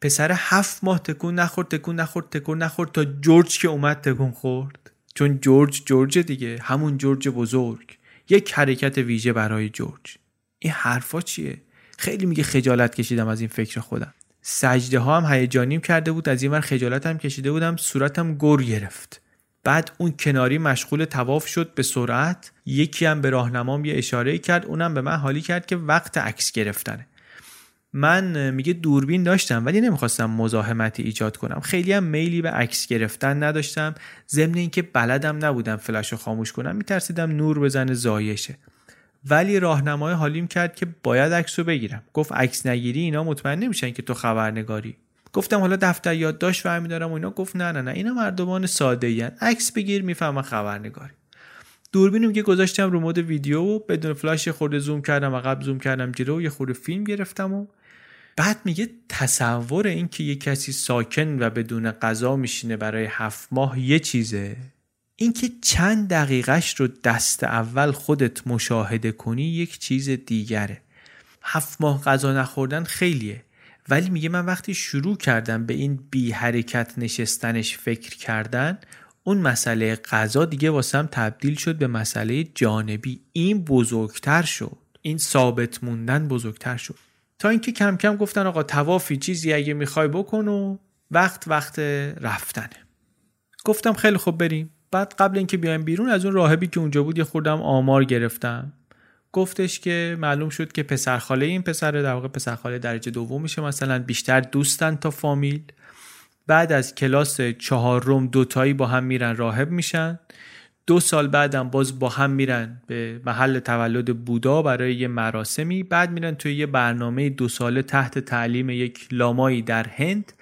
پسر هفت ماه تکون نخورد تکون نخورد تکون نخورد تا جورج که اومد تکون خورد. چون جورج جورج دیگه همون جورج بزرگ. یک حرکت ویژه برای جورج. این حرفا چیه؟ خیلی میگه خجالت کشیدم از این فکر خودم. سجده ها هم هیجانیم کرده بود از این ور خجالت هم کشیده بودم صورتم گر گرفت. بعد اون کناری مشغول تواف شد به سرعت. یکی هم به راهنمام یه اشاره کرد اونم به من حالی کرد که وقت عکس گرفتنه. من میگه دوربین داشتم ولی نمی‌خواستم مزاحمتی ایجاد کنم. خیلی هم میلی به عکس گرفتن نداشتم. ضمن اینکه بلدم نبودم فلش رو خاموش کنم میترسیدم نور بزنه زایشه. ولی راهنمای حالیم کرد که باید عکس رو بگیرم. گفت عکس نگیری اینا مطمئن نمیشن که تو خبرنگاری. گفتم حالا دفتر یادداشت برمی دارم و اینا. گفت نه نه نه. اینا مردمان ساده ای عکس بگیر می‌فهمن خبرنگاری. دوربینم که گذاشتم رو مود ویدیو بدون فلاش خورده زوم کردم عقب زوم کردم جلو یه خورده فیلم گرفتم و بعد میگه تصور این که یه کسی ساکن و بدون غذا میشینه برای هفت ماه یه چیزه. اینکه چند دقیقش رو دست اول خودت مشاهده کنی یک چیز دیگره. هفت ماه غذا نخوردن خیلیه. ولی میگه من وقتی شروع کردم به این بی حرکت نشستنش فکر کردن اون مسئله غذا دیگه واسم تبدیل شد به مسئله جانبی. این بزرگتر شد. این ثابت موندن بزرگتر شد. تا اینکه کم کم گفتن آقا توافی چیزی اگه می‌خوای بکن و وقت وقت رفتنه. گفتم خیلی خوب بریم. بعد قبل اینکه بیایم بیرون از اون راهبی که اونجا بود یه خوردم آمار گرفتم. گفتش که معلوم شد که پسرخاله این پسره در واقع پسرخاله درجه دوم میشه مثلا بیشتر دوستن تا فامیل. بعد از کلاس چهارم دوتایی با هم میرن راهب میشن. دو سال بعدم باز با هم میرن به محل تولد بودا برای یه مراسمی. بعد میرن توی یه برنامه دو ساله تحت تعلیم یک لامایی در هند.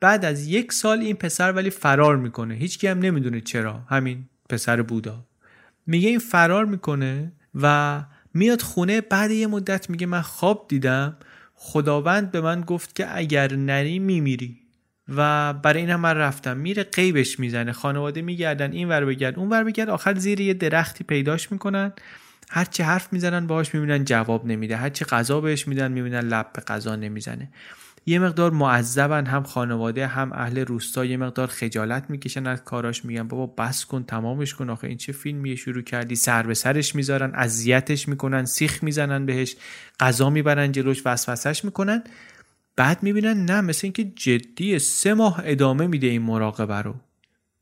بعد از یک سال این پسر ولی فرار می‌کنه. هیچکی هم نمی‌دونه چرا. همین پسر بودا. میگه این فرار می‌کنه و میاد خونه بعد یه مدت میگه من خواب دیدم. خداوند به من گفت که اگر نری میمیری. و برای این هم من رفتم. میره قیبش می‌زنه. خانواده میگردن. این ور بگرد اون ور بگرد. آخر زیر یه درختی پیداش می‌کنن. هرچی حرف می‌زنن باهاش می‌بینن جواب نمیده. هرچی غذا بهش میدن می‌بینن لب به غذا نمی‌زنه. یه مقدار معذبن هم خانواده هم اهل روستا. یه مقدار خجالت می‌کشن از کاراش میگن بابا بس کن تمامش کن. آخه این چه فیلمیه شروع کردی؟ سر به سرش می‌ذارن اذیتش می‌کنن سیخ می‌زنن بهش غذا می‌برن جلوش وسوسش می‌کنن. بعد می‌بینن نه مثل اینکه جدی سه ماه ادامه میده این مراقبه رو.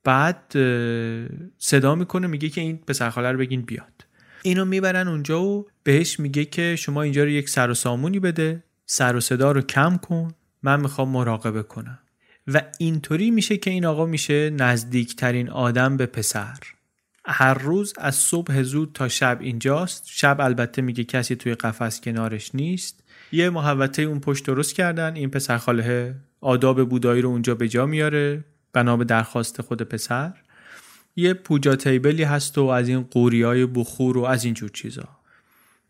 بعد صدا می‌کنه میگه که این پسرخاله رو بگین بیاد. اینو می‌برن اونجا و بهش میگه که شما اینجا رو یک سر و سامونی بده. سر و صدا رو کم کن من می‌خوام مراقبه کنم. و اینطوری میشه که این آقا میشه نزدیکترین آدم به پسر. هر روز از صبح زود تا شب اینجاست. شب البته میگه کسی توی قفس کنارش نیست. یه محوطه اون پشت درست کردن. این پسر خاله آداب بودایی رو اونجا به جا میاره. بنا به درخواست خود پسر. یه پوجا تیبلی هست و از این قوری های بخور و از اینجور چیزا.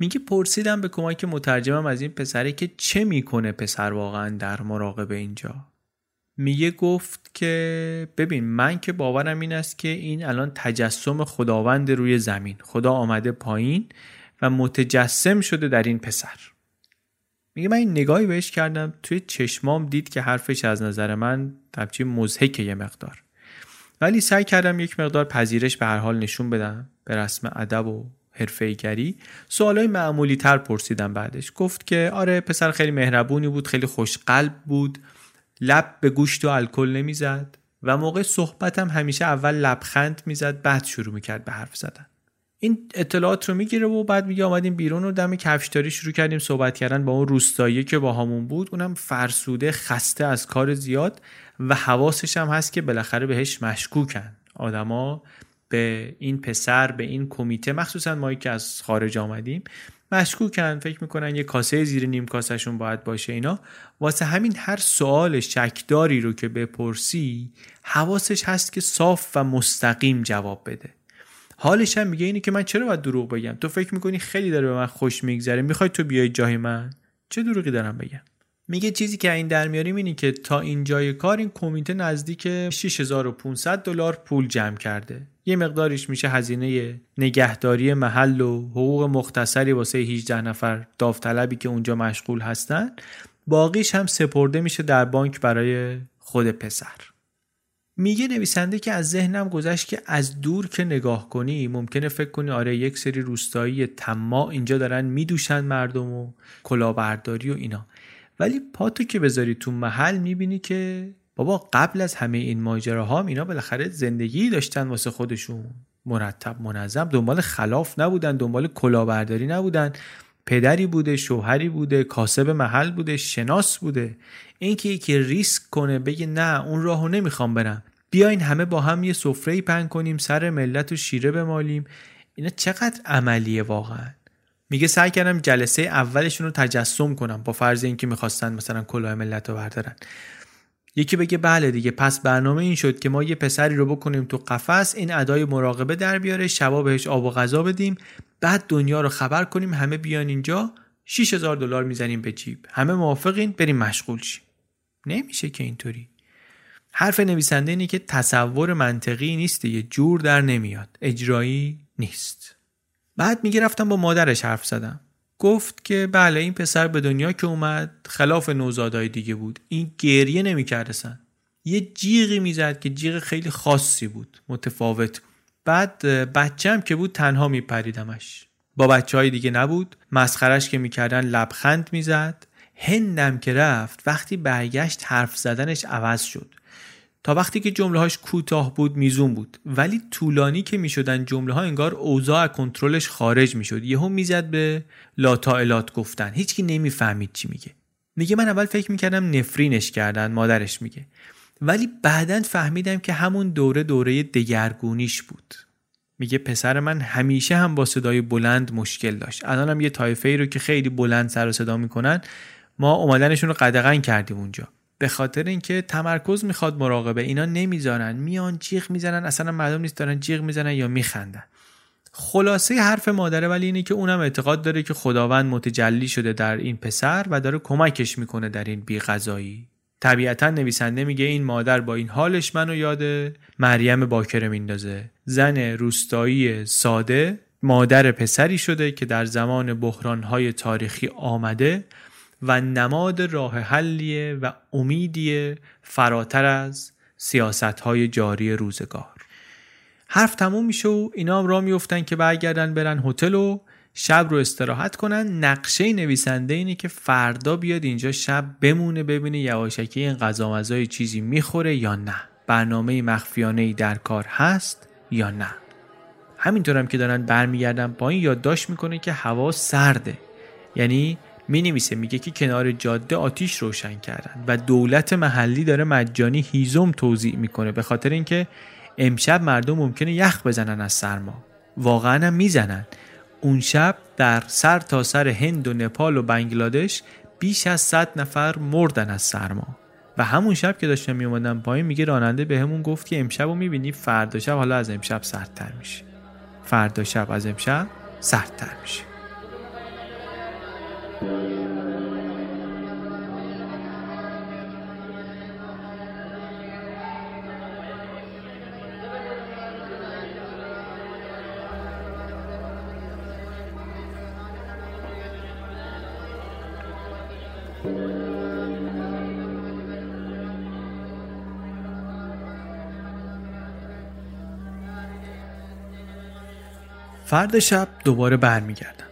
میگه پرسیدم به کمک مترجمم از این پسره که چه می‌کنه پسر واقعا در مراقبه اینجا؟ میگه گفت که ببین من که باورم این است که این الان تجسم خداوند روی زمین. خدا آمده پایین و متجسم شده در این پسر. میگه من این نگاهی بهش کردم توی چشمام دید که حرفش از نظر من تبچی مزهک یه مقدار. ولی سعی کردم یک مقدار پذیرش به هر حال نشون بدم به رسم ادب و حرفه‌ایگری سوالای معمولی تر پرسیدم بعدش. گفت که آره پسر خیلی مهربونی بود خیلی خوشقلب بود. لب به گوشت و الکل نمی‌زد و موقع صحبتم همیشه اول لبخند می‌زد بعد شروع می‌کرد به حرف زدن. این اطلاعات رو می‌گیره و بعد میگه آمدیم بیرون و دم کفشداری شروع کردیم صحبت کردن با اون روستایی که با همون بود. اونم فرسوده خسته از کار زیاد و حواسش هم هست که بالاخره بهش مشکوکن. آدما به این پسر به این کمیته مخصوصا مایی که از خارج آمدیم مشکوکن فکر می‌کنن یه کاسه زیر نیم کاسهشون باید باشه اینا. واسه همین هر سوال شکداری رو که بپرسی حواسش هست که صاف و مستقیم جواب بده. حالش هم میگه اینه که من چرا باید دروغ بگم؟ تو فکر می‌کنی خیلی داره به من خوش میگذره می‌خوای تو بیای جای من؟ چه دروغی دارم بگم؟ میگه چیزی که این در میاریم اینه که تا این جای کار این کمیته نزدیک 6500 دلار پول جمع کرده. یه مقداریش میشه هزینه نگهداری محل و حقوق مختصری واسه 18 نفر داوطلبی که اونجا مشغول هستن. باقیش هم سپرده میشه در بانک برای خود پسر. میگه نویسنده که از ذهنم گذشت که از دور که نگاه کنی ممکنه فکر کنی آره یک سری روستایی تما اینجا دارن میدوشن مردم و کلاهبرداری و اینا. ولی پاتو که بذاری تو محل می‌بینی که بابا قبل از همه این ماجراها اینا بالاخره زندگی داشتن واسه خودشون. مرتب منظم دنبال خلاف نبودن دنبال کلاهبرداری نبودن. پدری بوده شوهری بوده کاسب محل بوده شناس بوده. اینکه یکی ریسک کنه بگه نه اون راهو نمی‌خوام برم. بیاین همه با هم یه سفره پن کنیم سر ملت و شیره بمالیم. اینا چقدر عملیه واقعا. میگه سعی کردم جلسه اولشون رو تجسم کنم با فرض اینکه می‌خواستن مثلا کلاه ملت رو بردارن. یکی بگه بله دیگه پس برنامه این شد که ما یه پسری رو بکنیم تو قفس این ادای مراقبه در بیاره شبا بهش آب و غذا بدیم بعد دنیا رو خبر کنیم همه بیان اینجا 6000 دلار می‌زنیم به جیب. همه موافقین بریم مشغول شیم. نمیشه که اینطوری. حرف نویسنده اینه که تصور منطقی نیست یه جور در نمیاد. اجرایی نیست. بعد میگه رفتم با مادرش حرف زدم. گفت که بله این پسر به دنیا که اومد خلاف نوزادای دیگه بود. این گریه نمی‌کرد یه جیغی می‌زد که جیغ خیلی خاصی بود متفاوت. بعد بچم که بود تنها میپریدمش. با بچه های دیگه نبود. مسخرش که می‌کردن لبخند می‌زد. هندم که رفت وقتی برگشت حرف زدنش عوض شد. تا وقتی که جمله هاش کوتاه بود میزون بود. ولی طولانی که می‌شدن جمله ها انگار اوضاع کنترلش خارج می‌شد. یهو می‌زد به لاتائلات گفتن. هیچکی نمی‌فهمید چی میگه. میگه من اول فکر می‌کردم نفرینش کردن مادرش میگه. ولی بعدا فهمیدم که همون دوره دوره دگرگونیش بود. میگه پسر من همیشه هم با صدای بلند مشکل داشت. الانم یه تایفه ای رو که خیلی بلند سر و صدا می‌کنن ما اومدنشون رو قدغن کردیم اونجا. به خاطر اینکه تمرکز می‌خواد مراقبه اینا نمی‌ذارن. میان جیغ می‌زنن اصلا معلوم نیست دارن جیغ می‌زنن یا میخندن. خلاصه حرف مادره ولی اینه که اونم اعتقاد داره که خداوند متجلی شده در این پسر و داره کمکش می‌کنه در این بیغذایی طبیعتا نویسنده میگه این مادر با این حالش منو یاده مریم باکره میندازه. زن روستایی ساده مادر پسری شده که در زمان بحرانهای تاریخی آمده و نماد راه حلیه و امیدی فراتر از سیاست های جاری روزگار. حرف تموم میشه و اینا هم را میفتن که برگردن برن هتل و شب رو استراحت کنن. نقشه نویسنده اینه که فردا بیاد اینجا شب بمونه ببینه یواشکی این غذا چیزی می‌خوره یا نه. برنامه مخفیانه ای در کار هست یا نه. همینطور هم که دارن برمیگردن پایین یادداشت می‌کنه که هوا سرده. یعنی می نویسه میگه که کنار جاده آتیش روشن کردن و دولت محلی داره مجانی هیزم توضیح می‌کنه به خاطر اینکه امشب مردم ممکنه یخ بزنن از سرما. واقعا هم می‌زنن. اون شب در سر تا سر هند و نپال و بنگلادش بیش از 100 نفر مردن از سرما. و همون شب که داشتم میومدم پایین میگه راننده بهمون گفت که امشب رو می‌بینی فردا شب حالا از امشب سردتر میشه. فردا شب از امشب سردتر میشه. فرد شب دوباره برمیگردم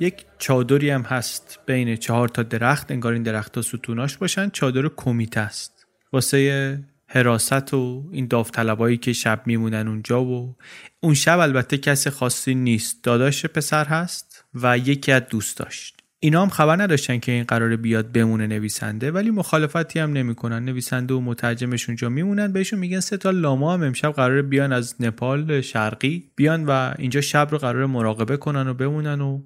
یک چادری هم هست بین چهار تا درخت انگار این درخت ها ستوناش باشن. چادر کمیته است. واسه حراست و این داوطلبایی که شب میمونن اونجا و اون شب البته کسی خاصی نیست. داداش پسر هست و یکی از دوست داشت اینا هم خبر نداشتن که این قرار بیاد بمونه نویسنده ولی مخالفتی هم نمی‌کنن. نویسنده و مترجمش اونجا میمونن. بهشون میگن سه تا لاما هم امشب قرار بیان از نپال شرقی بیان و اینجا شب رو قرار مراقبه کنن و بمونن و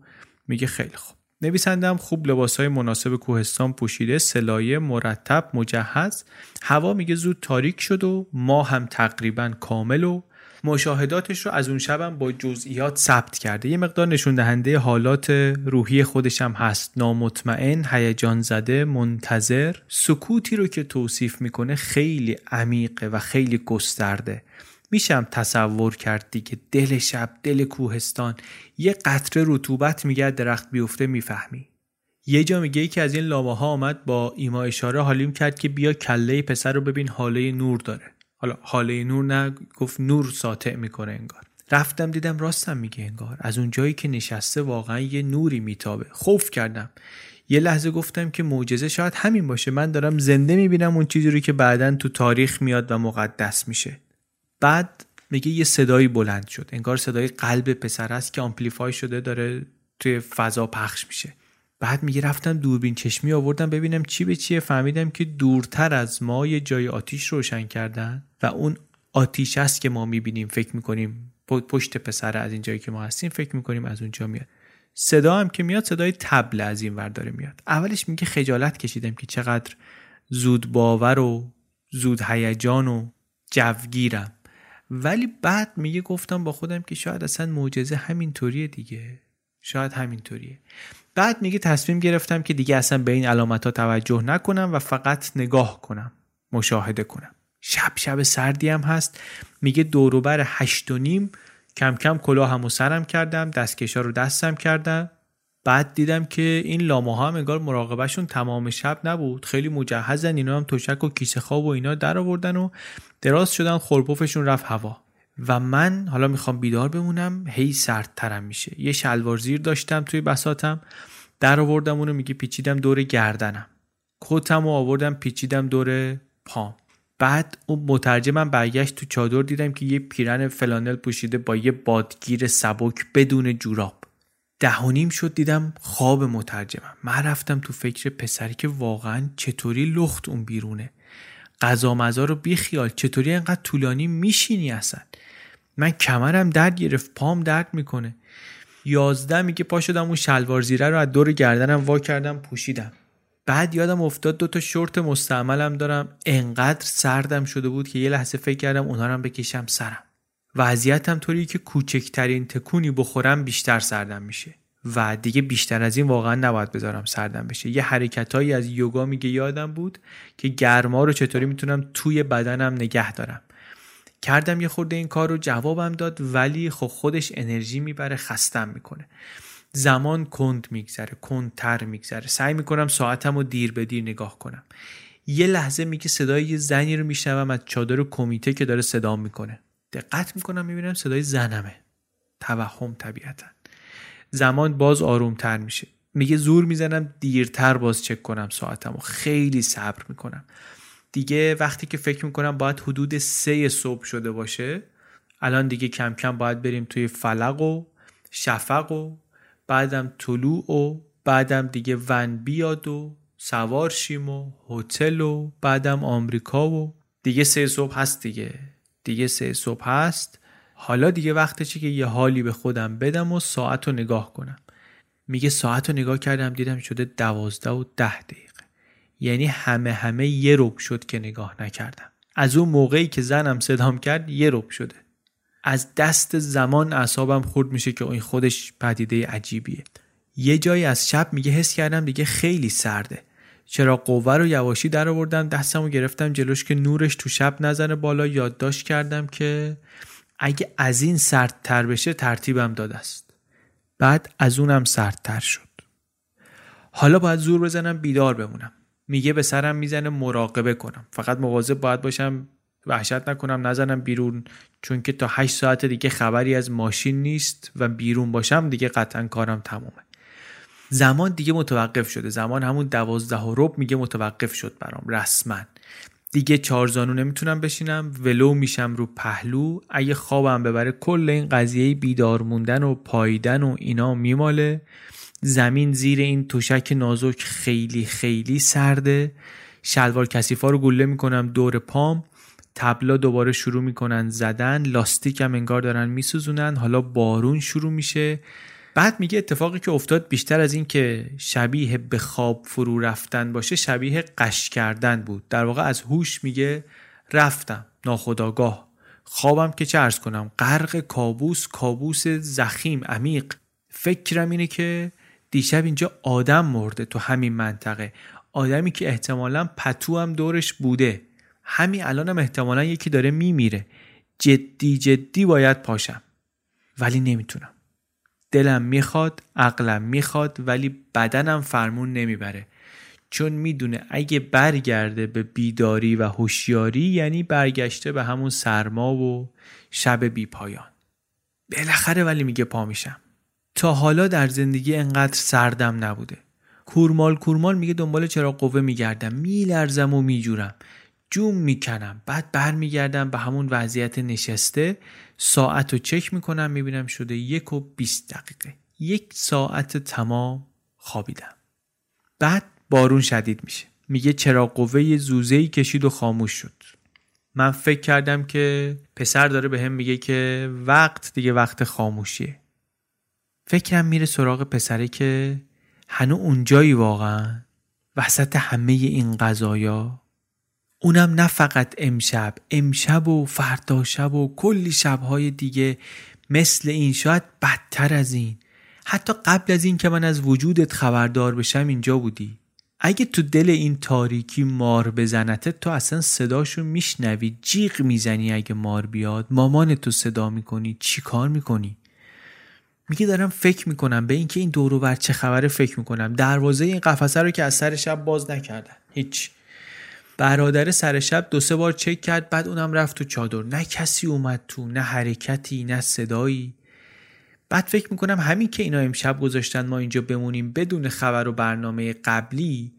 میگه خیلی خوب. نویسنده هم خوب لباس های مناسب کوهستان پوشیده سلایه مرتب مجهز. هوا میگه زود تاریک شد و ما هم تقریبا کامل و مشاهداتش رو از اون شبم با جزئیات ثبت کرده. یه مقدار نشون دهنده حالات روحی خودش هم هست. نامطمئن هیجان زده منتظر. سکوتی رو که توصیف می‌کنه خیلی عمیقه و خیلی گسترده. میشم تصور کرد دیگه. دل شب دل کوهستان. یه قطره رطوبت میگه درخت بیفته می‌فهمی. یه جا میگه یکی از این لامه ها آمد با ایما اشاره حالیم کرد که بیا کله پسر رو ببین حاله نور داره. حالا حاله نور نه گفت نور ساطع می‌کنه انگار. رفتم دیدم راستم میگه انگار. از اون جایی که نشسته واقعا یه نوری میتابه. خوف کردم. یه لحظه گفتم که معجزه شاید همین باشه. من دارم زنده می‌بینم اون چیزی رو که بعدا تو تاریخ میاد و مقدس میشه. بعد میگه یه صدایی بلند شد. انگار صدای قلب پسر است که آمپلیفای شده داره توی فضا پخش میشه. بعد میگه رفتم دوربین چشمی آوردم ببینم چی به چیه. فهمیدم که دورتر از ما یه جای آتیش روشن کردن و اون آتیش است که ما می‌بینیم فکر می‌کنیم. پشت پسر از این جایی که ما هستیم فکر می‌کنیم از اونجا میاد. صدا هم که میاد صدای تبل از این ور داره میاد. اولش میگه خجالت کشیدم که چقدر زود باور و زود هیجان و جوگیرم. ولی بعد میگه گفتم با خودم که شاید اصلا معجزه همینطوریه دیگه. شاید همینطوریه بعد میگه تصمیم گرفتم که دیگه اصلا به این علامت ها توجه نکنم و فقط نگاه کنم مشاهده کنم. شب شب سردی هم هست. میگه دوروبر هشت و نیم کم کم کلاه هم و سرم کردم دستکشا رو دستم کردم. بعد دیدم که این لامه ها هم انگار مراقبهشون تمام شب نبود. خیلی مجهزن اینا هم تشک و کیسه خواب و اینا در آوردن و دراز شدن خورپفشون رفت هوا. و من حالا می‌خوام بیدار بمونم هی سردترم میشه. یه شلوار زیر داشتم توی بساتم در آوردم اونو میگه پیچیدم دور گردنم. کتم و آوردم پیچیدم دور پام. بعد اون مترجمم برگشت تو چادر دیدم که یه پیرن فلانل پوشیده با یه بادگیر سبک بدون جوراب. ده شد دیدم خواب مترجمم. من رفتم تو فکر پسری که واقعا چطوری لخت اون بیرونه. غذا مزا رو بیخیال چطوری انقدر طولانی میشینی اصلا؟ من کمرم درد گرفت پام درد می‌کنه. یازده میگه پا شدم اون شلوار زیره رو از دور گردنم وا کردم پوشیدم. بعد یادم افتاد دو تا شورت مستعملم دارم. انقدر سردم شده بود که یه لحظه فکر کردم اونها رو بکشم سرم. وضعیتم طوری که کوچکترین تکونی بخورم بیشتر سردم میشه. و دیگه بیشتر از این واقعا نباید بذارم سردم بشه. یه حرکتهایی از یوگا میگه یادم بود که گرما رو چطوری می‌تونم توی بدنم نگه دارم. کردم یه خورده این کار رو جوابم داد ولی خب خودش انرژی می‌بره خستم می‌کنه. زمان کند میگذره کندتر میگذره. سعی می‌کنم ساعتم رو دیر به دیر نگاه کنم. یه لحظه میگه صدای یه زنی رو میشنوم از چادر کمیته که داره صدا می‌کنه. دقت می‌کنم می‌بینم صدای زنمه. توهم طبیعتا. زمان باز آرومتر میشه. میگه زور می‌زنم دیرتر باز چک کنم ساعتم و خیلی صبر می‌کنم. دیگه وقتی که فکر می‌کنم باید حدود سه صبح شده باشه الان دیگه کم کم باید بریم توی فلق و شفق و بعدم طلوع و بعدم دیگه ون بیاد و سوار شیم و هتل و بعدم آمریکا و دیگه سه صبح هست دیگه. دیگه سه صبح هست. حالا دیگه وقتشه که یه حالی به خودم بدم و ساعت رو نگاه کنم. میگه ساعت رو نگاه کردم دیدم شده دوازده و ده دقیقه. یعنی همه همه یه روب شد که نگاه نکردم. از اون موقعی که زنم صدام کرد یه روب شده. از دست زمان اعصابم خورد میشه که این خودش پدیده عجیبیه. یه جایی از شب میگه حس کردم دیگه خیلی سرده. چرا قوه رو یواشی در آوردم دستم رو گرفتم جلوش که نورش تو شب نزنه بالا. یادداشت کردم که اگه از این سردتر بشه ترتیبم داده است. بعد از اونم سردتر شد. حالا باید زور بزنم بیدار بمونم. میگه به سرم می‌زنه مراقبه کنم. فقط مواظب باید باشم وحشت نکنم نزنم بیرون. چون که تا 8 ساعت دیگه خبری از ماشین نیست و بیرون باشم دیگه قطعا کارم تمومه. زمان دیگه متوقف شده. زمان همون دوازده و رب میگه متوقف شد برام رسما. دیگه چارزانو نمی‌تونم بشینم ولو میشم رو پهلو. اگه خوابم ببره کل این قضیه بیدار موندن و پاییدن و اینا میماله. زمین زیر این تشک نازک خیلی خیلی سرده. شلوار کسیفا رو گله می‌کنم دور پام. تبلا دوباره شروع می‌کنن زدن. لاستیک هم انگار دارن میسوزونن. حالا بارون شروع میشه. بعد میگه اتفاقی که افتاد بیشتر از این که شبیه به خواب فرو رفتن باشه شبیه قش کردن بود. در واقع از هوش میگه رفتم ناخداگاه خوابم که چه ارز کنم غرق کابوس کابوس زخیم عمیق. فکرم اینه که دیشب اینجا آدم مرده تو همین منطقه. آدمی که احتمالا پتو هم دورش بوده. همین الانم احتمالا یکی داره میمیره. جدی جدی باید پاشم. ولی نمی‌تونم. دلم می‌خواد عقلم می‌خواد ولی بدنم فرمون نمی‌بره. چون می‌دونه اگه برگرده به بیداری و هوشیاری یعنی برگشته به همون سرما و شب بی پایان. بالاخره ولی میگه پا میشم. تا حالا در زندگی انقدر سردم نبوده. کورمال کورمال میگه دنبال چرا قوه میگردم. میلرزم و میجورم. جوم می‌کنم. بعد برمیگردم به همون وضعیت نشسته. ساعت رو چک می‌کنم می‌بینم شده یک و بیست دقیقه. یک ساعت تمام خوابیدم. بعد بارون شدید میشه. میگه چرا قوه زوزهی کشید و خاموش شد. من فکر کردم که پسر داره به هم میگه که وقت دیگه وقت خاموشیه. فکرم میره سراغ پسره که هنو اونجایی واقعا وسط همه این قضایا اونم نه فقط امشب امشب و فردا شب و کلی شبهای دیگه مثل این شاید بدتر از این. حتی قبل از این که من از وجودت خبردار بشم اینجا بودی. اگه تو دل این تاریکی مار بزنتت تو اصلا صداشو میشنوی. جیغ می‌زنی اگه مار بیاد. مامان تو صدا می‌کنی. چی کار می‌کنی؟ میگه دارم فکر می‌کنم. به اینکه این دورو بر چه خبره فکر می‌کنم. دروازه این قفسه رو که از سر شب باز نکردن. هیچ. برادر سر شب دو سه بار چک کرد بعد اونم رفت تو چادر. نه کسی اومد تو نه حرکتی نه صدایی. بعد فکر می‌کنم همین که اینا امشب گذاشتن ما اینجا بمونیم بدون خبر و برنامه قبلی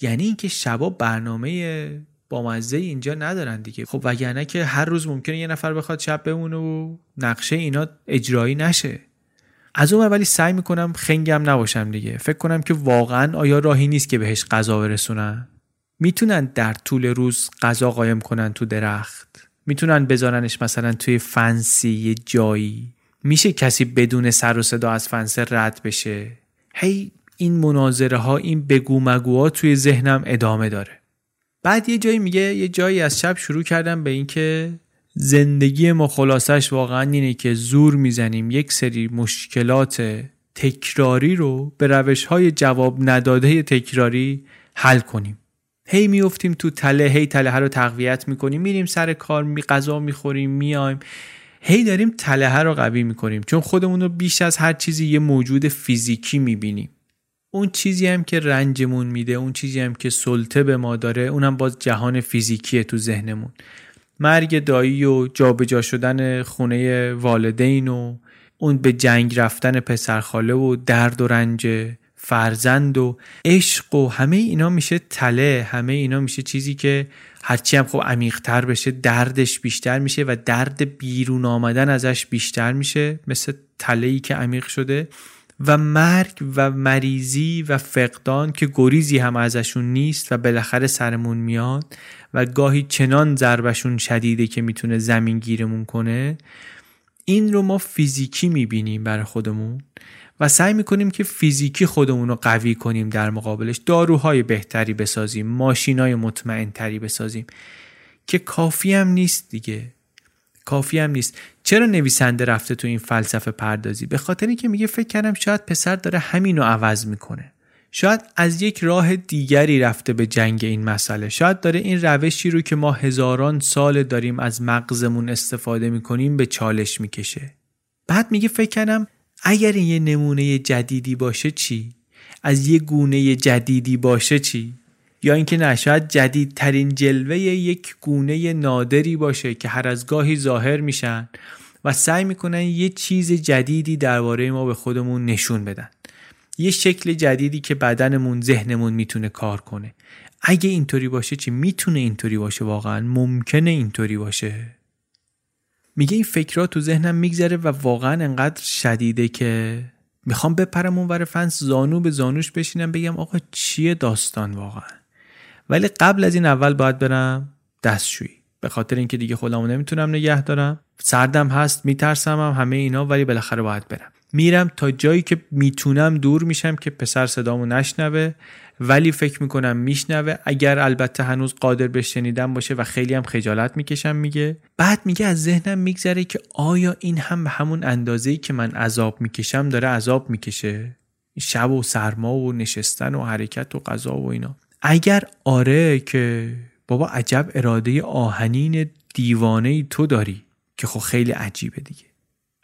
یعنی اینکه شبا برنامه با مزه اینجا ندارن دیگه. خب وگرنه که هر روز ممکنه یه نفر بخواد شب بمونه و نقشه اینا اجرایی نشه. از اون ولی سعی می‌کنم خنگم نباشم دیگه. فکر کنم که واقعا آیا راهی نیست که بهش غذا برسونن؟ می‌تونن در طول روز غذا قایم کنن تو درخت؟ می‌تونن بذارنش مثلا توی فنسی یه جایی؟ میشه کسی بدون سر و صدا از فنس رد بشه؟ هی این مناظره ها این بگو مگوها توی ذهنم ادامه داره. بعد یه جایی میگه یه جایی از شب شروع کردم به اینکه زندگی ما خلاصش واقعا اینه که زور می‌زنیم. یک سری مشکلات تکراری رو به روش های جواب نداده تکراری حل کنیم. هی میفتیم تو تله هی تله رو تقویت می‌کنیم. میریم سر کار می غذا می‌خوریم میایم. هی داریم تله رو قوی می‌کنیم. چون خودمون رو بیش از هر چیزی یه موجود فیزیکی می‌بینیم. اون چیزی هم که رنجمون میده اون چیزی هم که سلطه به ما داره اونم باز جهان فیزیکیه تو ذهنمون. مرگ دایی و جابجا شدن خونه والدین و اون به جنگ رفتن پسرخاله و درد و رنج فرزند و عشق و همه اینا میشه تله همه اینا میشه چیزی که هرچی هم خب عمیقتر بشه دردش بیشتر میشه و درد بیرون آمدن ازش بیشتر میشه مثل تله ای که عمیق شده و مرگ و مریضی و فقدان که گریزی هم ازشون نیست و بالاخره سرمون میاد و گاهی چنان ضربشون شدیده که می‌تونه زمین گیرمون کنه. این رو ما فیزیکی می‌بینیم برای خودمون و سعی می‌کنیم که فیزیکی خودمون رو قوی کنیم در مقابلش داروهای بهتری بسازیم ماشینای مطمئن تری بسازیم. که کافی هم نیست دیگه. کافی هم نیست. چرا نویسنده رفته تو این فلسفه پردازی؟ به خاطری که میگه فکر کردم شاید پسر داره همینو عوض می‌کنه. شاید از یک راه دیگری رفته به جنگ این مسئله. شاید داره این روشی رو که ما هزاران سال داریم از مغزمون استفاده می‌کنیم به چالش می‌کشه. بعد میگه فکر کردم اگر این یه نمونه جدیدی باشه چی؟ از یه گونه جدیدی باشه چی؟ یا اینکه نه شاید جدیدترین جلوه یک گونه نادری باشه که هر از گاهی ظاهر میشن و سعی می‌کنن یه چیز جدیدی درباره ما به خودمون نشون بدن. یه شکل جدیدی که بدنمون ذهنمون می‌تونه کار کنه. اگه اینطوری باشه چی؟ می‌تونه اینطوری باشه واقعا. ممکنه اینطوری باشه. میگه این فکرات تو ذهنم میگذره و واقعا انقدر شدیده که می‌خوام بپرم اون فنس زانو به زانوش بشینم بگم آقا چیه داستان واقعا؟ ولی قبل از این اول باید برم دستشویی. به خاطر اینکه دیگه خودمو نمی‌تونم نگه دارم. سردم هست میترسم هم همه اینا ولی بالاخره باید برم. میرم تا جایی که می‌تونم دور میشم که پسر صدامو نشنوه. ولی فکر می‌کنم میشنوه. اگر البته هنوز قادر به شنیدن باشه و خیلی هم خجالت می‌کشم میگه. بعد میگه از ذهنم میگذره که آیا این هم به همون اندازه‌ای که من عذاب می‌کشم داره عذاب می‌کشه؟ شب و سرما و نشستن و حرکت و غذا و اینا. اگر آره که بابا عجب اراده آهنین دیوانه تو داری که خب خیلی عجیبه دیگه.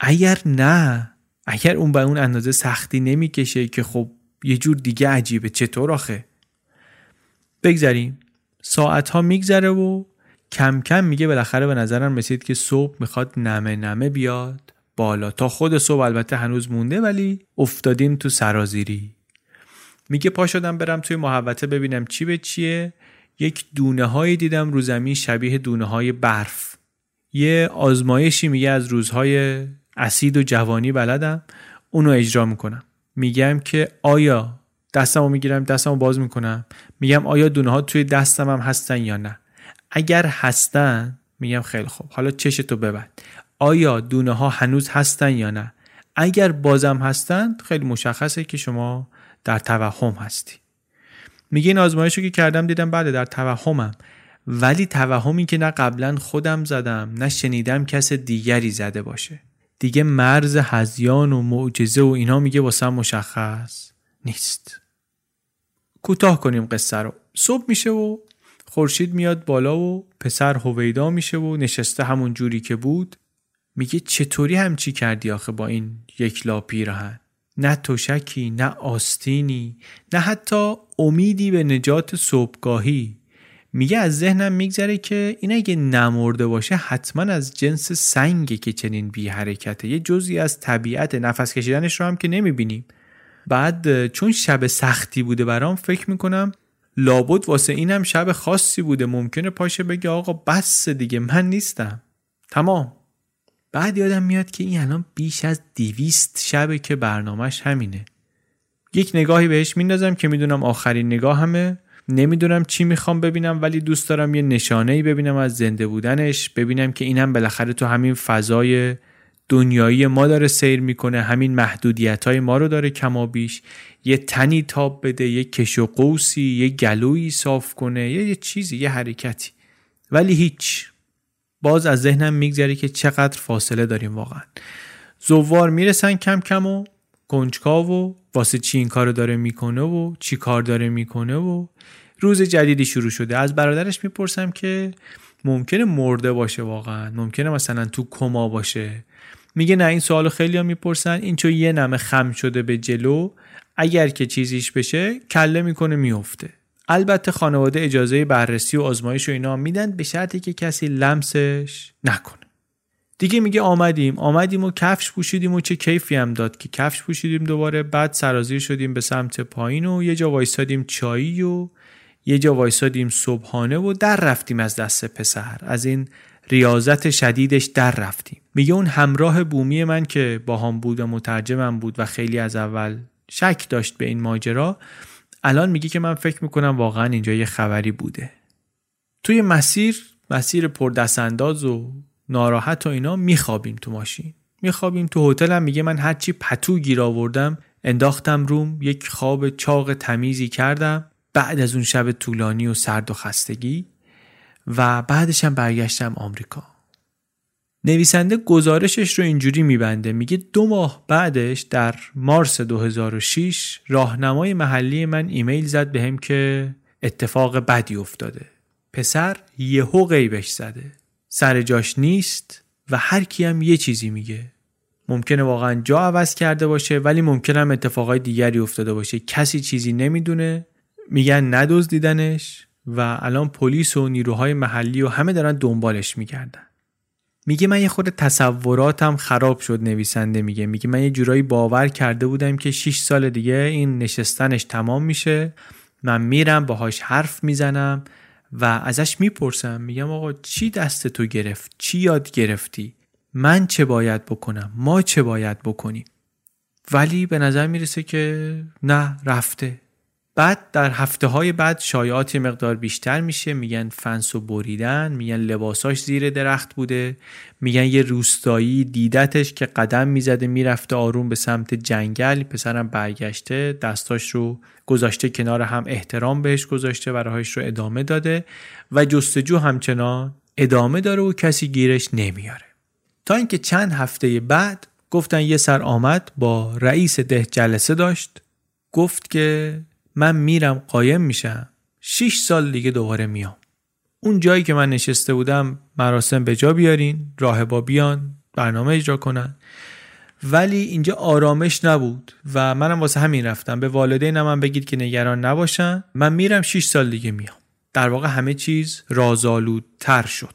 اگر نه اگر اون به اون اندازه سختی نمی‌کشه که خب یه جور دیگه عجیبه. چطور آخه؟ بگذریم. ساعت ها میگذره و کم کم میگه بالاخره به نظرم رسید که صبح می‌خواد نمه نمه بیاد بالا. تا خود صبح البته هنوز مونده ولی افتادیم تو سرازیری. میگه پا شدم برم توی محوطه ببینم چی به چیه. یک دونه هایی دیدم رو زمین شبیه دونه های برف. یه آزمایشی میگه از روزهای اسید و جوانی بلدم. اونو اجرا می‌کنم. میگم که آیا دستمو می‌گیرم دستمو باز می‌کنم؟ میگم آیا دونه ها توی دستم هم هستن یا نه؟ اگر هستن میگم خیلی خوب. حالا چشتو ببند. آیا دونه ها هنوز هستن یا نه؟ اگر بازم هستن خیلی مشخصه که شما در توهم هستی. میگه این آزمایش رو که کردم دیدم بله در توهمم. ولی توهمی که نه قبلا خودم زدم نه شنیدم کس دیگری زده باشه. دیگه مرز هزیان و معجزه و اینا میگه واسه مشخص نیست. کوتاه کنیم قصه رو. صبح میشه و خورشید میاد بالا و پسر هویدا میشه و نشسته همون جوری که بود. میگه چطوری همچی کردی آخه با این یک لا پیرهن نه تشکی نه آستینی نه حتی امیدی به نجات صبحگاهی. میگه از ذهنم میگذره که این اگه نمرده باشه حتما از جنس سنگه که چنین بی حرکته. یه جزی از طبیعت نفس کشیدنش رو هم که نمی‌بینیم. بعد چون شب سختی بوده برام فکر می‌کنم لابد واسه اینم شب خاصی بوده. ممکنه پاشه بگه آقا بس دیگه من نیستم. تمام. بعد یادم میاد که این الان بیش از دیویست شبه که برنامهش همینه. یک نگاهی بهش میندازم که می‌دونم آخرین نگاه همه. نمی‌دونم چی می‌خوام ببینم ولی دوست دارم یه نشانه ای ببینم از زنده بودنش. ببینم که اینم بالاخره تو همین فضای دنیایی ما داره سیر می‌کنه همین محدودیت های ما رو داره کما بیش. یه تنی تاب بده یه کش و قوسی یه گلویی صاف کنه یه, یه چیزی یه حرکتی. ولی هیچ. باز از ذهنم میگذره که چقدر فاصله داریم واقعا. زوار می‌رسن کم کم و کنجکاو و واسه چی این کار داره می‌کنه و چی کار داره می‌کنه و روز جدیدی شروع شده. از برادرش می‌پرسم که ممکنه مرده باشه واقعا؟ ممکنه مثلا تو کما باشه؟ میگه نه این سوالو خیلی ها می‌پرسن. این چون یه نمه خم شده به جلو اگر که چیزیش بشه کله می‌کنه میفته البته خانواده اجازه بررسی و آزمایش و اینا میدن به شرطی که کسی لمسش نکنه. دیگه میگه آمدیم. آمدیم و کفش پوشیدیم و چه کیفی هم داد که کفش پوشیدیم دوباره. بعد سرازیر شدیم به سمت پایین و یه جا وایسادیم چایی و یه جا وایسادیم صبحانه و در رفتیم از دست پسر. از این ریاضت شدیدش در رفتیم. میگه اون همراه بومی من که با هم بود و مترجمم بود و خیلی از اول شک داشت به این ماجرا الان میگه که من فکر می‌کنم واقعا اینجا یه خبری بوده. توی مسیر مسیر پردستانداز و ناراحت و اینا میخوابیم تو ماشین. میخوابیم تو هتلم میگه من هرچی پتو گیر آوردم انداختم روم یک خواب چاق تمیزی کردم. بعد از اون شب طولانی و سرد و خستگی و بعدش هم برگشتم آمریکا. نویسنده گزارشش رو اینجوری میبنده. میگه دو ماه بعدش در مارس 2006 راهنمای محلی من ایمیل زد بهم به که اتفاق بدی افتاده. پسر یهو غیبش زده. سر جاش نیست و هر کی هم یه چیزی میگه. ممکنه واقعا جا عوض کرده باشه ولی ممکنه هم اتفاقای دیگری افتاده باشه. کسی چیزی نمی‌دونه میگن ندزدیدنش و الان پلیس و نیروهای محلی و همه دارن دنبالش میگردن. میگه من یه خود تصوراتم خراب شد نویسنده میگه. میگه من یه جورایی باور کرده بودم که 6 سال دیگه این نشستنش تمام میشه. من میرم باهاش حرف می‌زنم. و ازش می‌پرسم میگم آقا چی دست تو گرفت؟ چی یاد گرفتی؟ من چه باید بکنم؟ ما چه باید بکنیم؟ ولی به نظر می‌رسه که نه رفته. بعد در هفته های بعد شایعات مقدار بیشتر میشه. میگن فنس و بریدن میگن لباساش زیر درخت بوده میگن یه روستایی دیدتش که قدم می‌زده می‌رفته آروم به سمت جنگل. پسرم برگشته دستاش رو گذاشته کنار هم احترام بهش گذاشته و راهش رو ادامه داده و جستجو همچنان ادامه داره و کسی گیرش نمیاره. تا اینکه چند هفته بعد گفتن یه سر آمد با رئیس ده جلسه داشت گفت که من میرم قایم میشم. 6 سال دیگه دوباره میام. اون جایی که من نشسته بودم مراسم به جا بیارین راهبا بیان برنامه اجرا کنن. ولی اینجا آرامش نبود و منم واسه همین رفتم. به والدینم هم بگید که نگران نباشن. من میرم 6 سال دیگه میام. در واقع همه چیز رازآلودتر شد.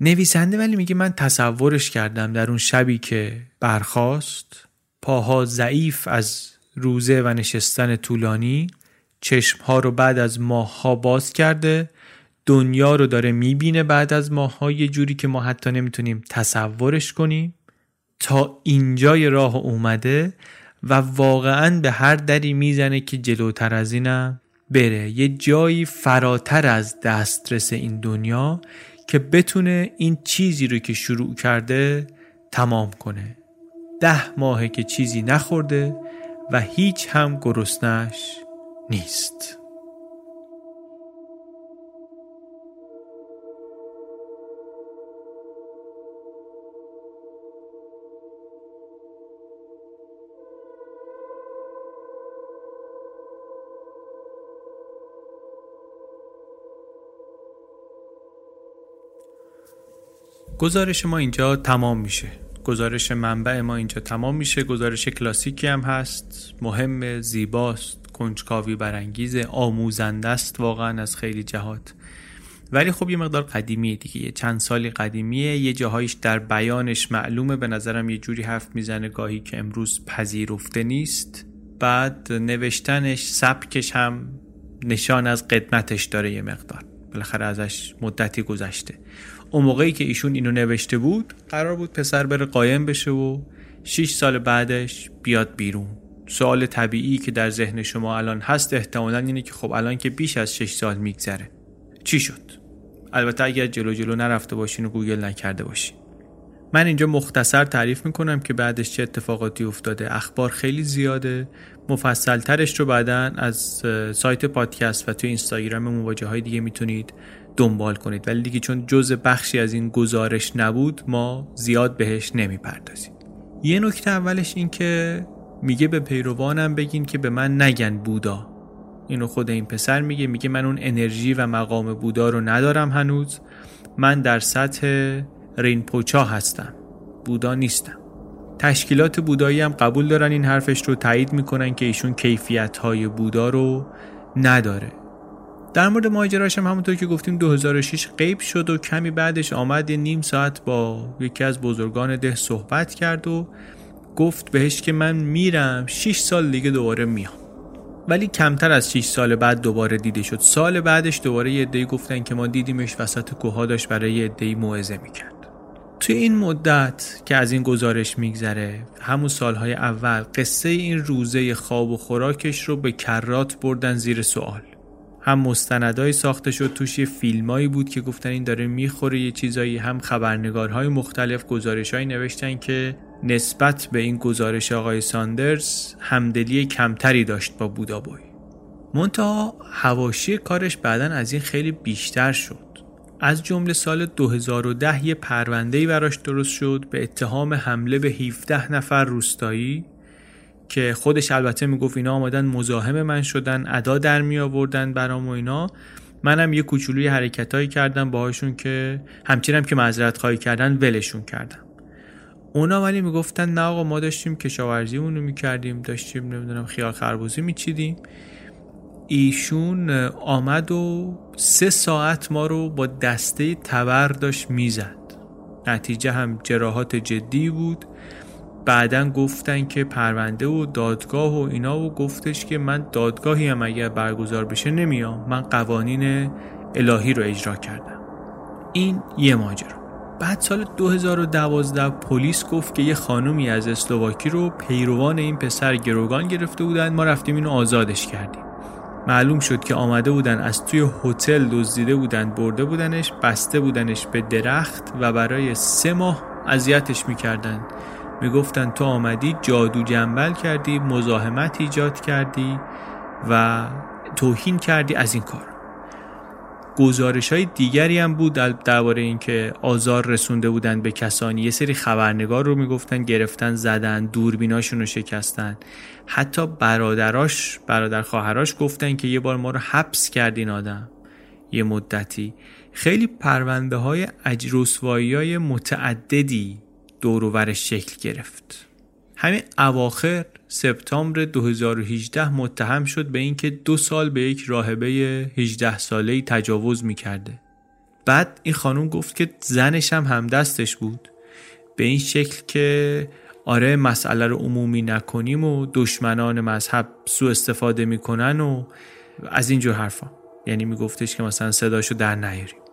نویسنده ولی میگه من تصورش کردم در اون شبی که برخاست پاها ضعیف از روزه و نشستن طولانی چشمها رو بعد از ماهها باز کرده دنیا رو داره می‌بینه بعد از ماهها یه جوری که ما حتی نمی‌تونیم تصورش کنیم. تا اینجای راه اومده و واقعا به هر دری می‌زنه که جلوتر از اینم بره. یه جایی فراتر از دسترس این دنیا که بتونه این چیزی رو که شروع کرده تمام کنه. ده ماهه که چیزی نخورده و هیچ هم گرسنش نیست. گزارش ما اینجا تمام میشه. گزارش منبع ما اینجا تمام میشه. گزارش کلاسیکی هم هست. مهم زیباست کنجکاوی برانگیز آموزنده است واقعا از خیلی جهات. ولی خب یه مقدار قدیمیه دیگه. یه چند سالی قدیمیه. یه جاهایش در بیانش معلومه. به نظرم یه جوری حرف می‌زنه گاهی که امروز پذیرفته نیست. بعد نوشتنش سبکش هم نشان از قدمتش داره یه مقدار. بالاخره ازش مدتی گذشته. اون موقعی که ایشون اینو نوشته بود قرار بود پسر بره قایم بشه و 6 سال بعدش بیاد بیرون. سوال طبیعی که در ذهن شما الان هست احتمالا اینه که خب الان که بیش از 6 سال میگذره. چی شد؟ البته اگر جلو جلو نرفته باشین و گوگل نکرده باشین. من اینجا مختصر تعریف می‌کنم که بعدش چه اتفاقاتی افتاده. اخبار خیلی زیاده. مفصل ترش رو بعدا از سایت پادکست و تو اینستاگرام مواجه های دیگه می‌تونید دنبال کنید. ولی دیگه چون جز بخشی از این گزارش نبود ما زیاد بهش نمی‌پردازیم. یه نکته اولش این که میگه به پیروانم بگین که به من نگن بودا. اینو خود این پسر میگه. میگه من اون انرژی و مقام بودا رو ندارم هنوز. من در سطح رینپوچا هستم. بودا نیستم. تشکیلات بودایی هم قبول دارن این حرفش رو تایید می‌کنن که ایشون کیفیت های بودا رو نداره. در مورد ماجراش هم همونطور که گفتیم 2006 غیب شد و کمی بعدش آمد یه نیم ساعت با یکی از بزرگان ده صحبت کرد و گفت بهش که من میرم 6 سال دیگه دوباره میام. ولی کمتر از 6 سال بعد دوباره دیده شد. سال بعدش دوباره یه عده‌ای گفتن که ما دیدیمش وسط کوها داشت برای یه عده‌ای موعظه می‌کرد. توی این مدت که از این گزارش میگذره همون سالهای اول قصه این روزه خواب و خوراکش رو به کرات بردن زیر سوال. هم مستندایی ساخته شد توش یه فیلمایی بود که گفتن این داره می‌خوره یه چیزایی هم خبرنگارهای مختلف گزارشهایی نوشتن که نسبت به این گزارش آقای ساندرز همدلی کمتری داشت با بودابوی. منتها هواشی کارش بعدا از این خیلی بیشتر شد. از جمله سال 2010 یه پرونده‌ای براش درست شد به اتهام حمله به 17 نفر روستایی که خودش البته می‌گفت اینا آمدن مزاحم من شدن ادا در می آوردن برام و اینا. منم یه کوچولوی حرکتایی کردم باهاشون که همچنین که معذرت خواهی کردن ولشون کردم. اونا ولی می‌گفتن نه آقا ما داشتیم کشاورزی اونو می‌کردیم داشتیم نمی‌دونم خیال خربوزی میچیدیم. ایشون آمد و سه ساعت ما رو با دسته تبر داشت می‌زد. نتیجه هم جراحات جدی بود. بعدا گفتن که پرونده و دادگاه و اینا و گفتش که من دادگاهی هم اگر برگزار بشه نمیام. من قوانین الهی رو اجرا کردم. این یه ماجرا. بعد سال 2012 پلیس گفت که یه خانومی از اسلواکی رو پیروان این پسر گروگان گرفته بودن. ما رفتیم اینو آزادش کردیم. معلوم شد که آمده بودن از توی هتل دزدیده بودن برده بودنش بسته بودنش به درخت و برای سه ماه اذیتش می‌کردن. می‌گفتن تو آمدی جادو جنبل کردی مزاحمت ایجاد کردی و توهین کردی از این کار. گزارش های دیگری هم بود درباره اینکه آزار رسونده بودن به کسانی. یه سری خبرنگار رو می‌گفتن گرفتن زدن دوربیناشون رو شکستن. حتی برادراش برادر خواهراش گفتن که یه بار ما رو حبس کردین آدم. یه مدتی. خیلی پرونده های اجرسوایی های متعددی دورورش شکل گرفت. همین اواخر سپتامبر 2018 متهم شد به اینکه دو سال به یک راهبه 18 ساله تجاوز می‌کرده. بعد این خانوم گفت که زنش هم همدستش بود. به این شکل که آره مسئله رو عمومی نکنیم و دشمنان مذهب سو استفاده می‌کنن و از اینجور حرفا. یعنی میگفتش که مثلا صداشو در نیاریم.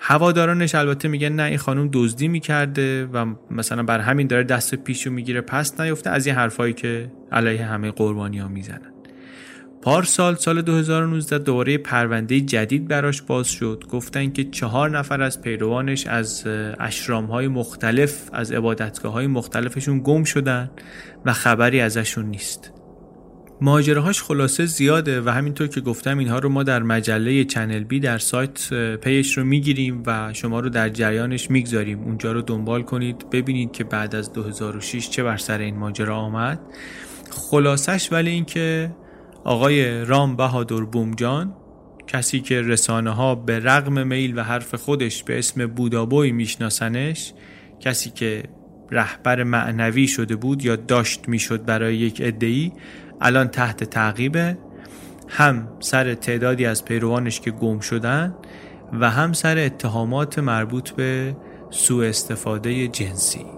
هوادارانش البته میگن نه این خانم دزدی می‌کرده و مثلا بر همین داره دست پیشو می‌گیره. پس نیفته از این حرفایی که علیه همه قربانی ها می‌زنن. پارسال سال 2019 دوباره پرونده جدید براش باز شد. گفتن که چهار نفر از پیروانش از اشرام های مختلف از عبادتگاه های مختلفشون گم شدن و خبری ازشون نیست. ماجراهاش خلاصه زیاده و همینطور که گفتم اینها رو ما در مجله چنل بی در سایت پیش رو می‌گیریم و شما رو در جریانش می‌گذاریم. اونجا رو دنبال کنید ببینید که بعد از 2006 چه بر سر این ماجرا آمد. خلاصش ولی اینکه آقای رام بهادر بومجان کسی که رسانه ها به رغم میل و حرف خودش به اسم بودابوی میشناسنش کسی که رهبر معنوی شده بود یا داشت می‌شد برای یک ادهی الان تحت تعقیبه. هم سر تعدادی از پیروانش که گم شدن و هم سر اتهامات مربوط به سوء استفاده جنسی.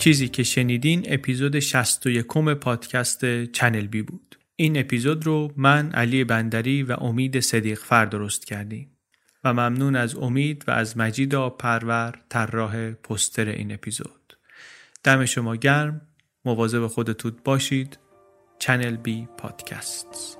چیزی که شنیدین اپیزود 61 پادکست چنل بی بود. این اپیزود رو من علی بندری و امید صدیق فر درست کردیم و ممنون از امید و از مجید پرور طراح پستر این اپیزود. دم شما گرم، مواظب خودتون باشید. چنل بی پادکست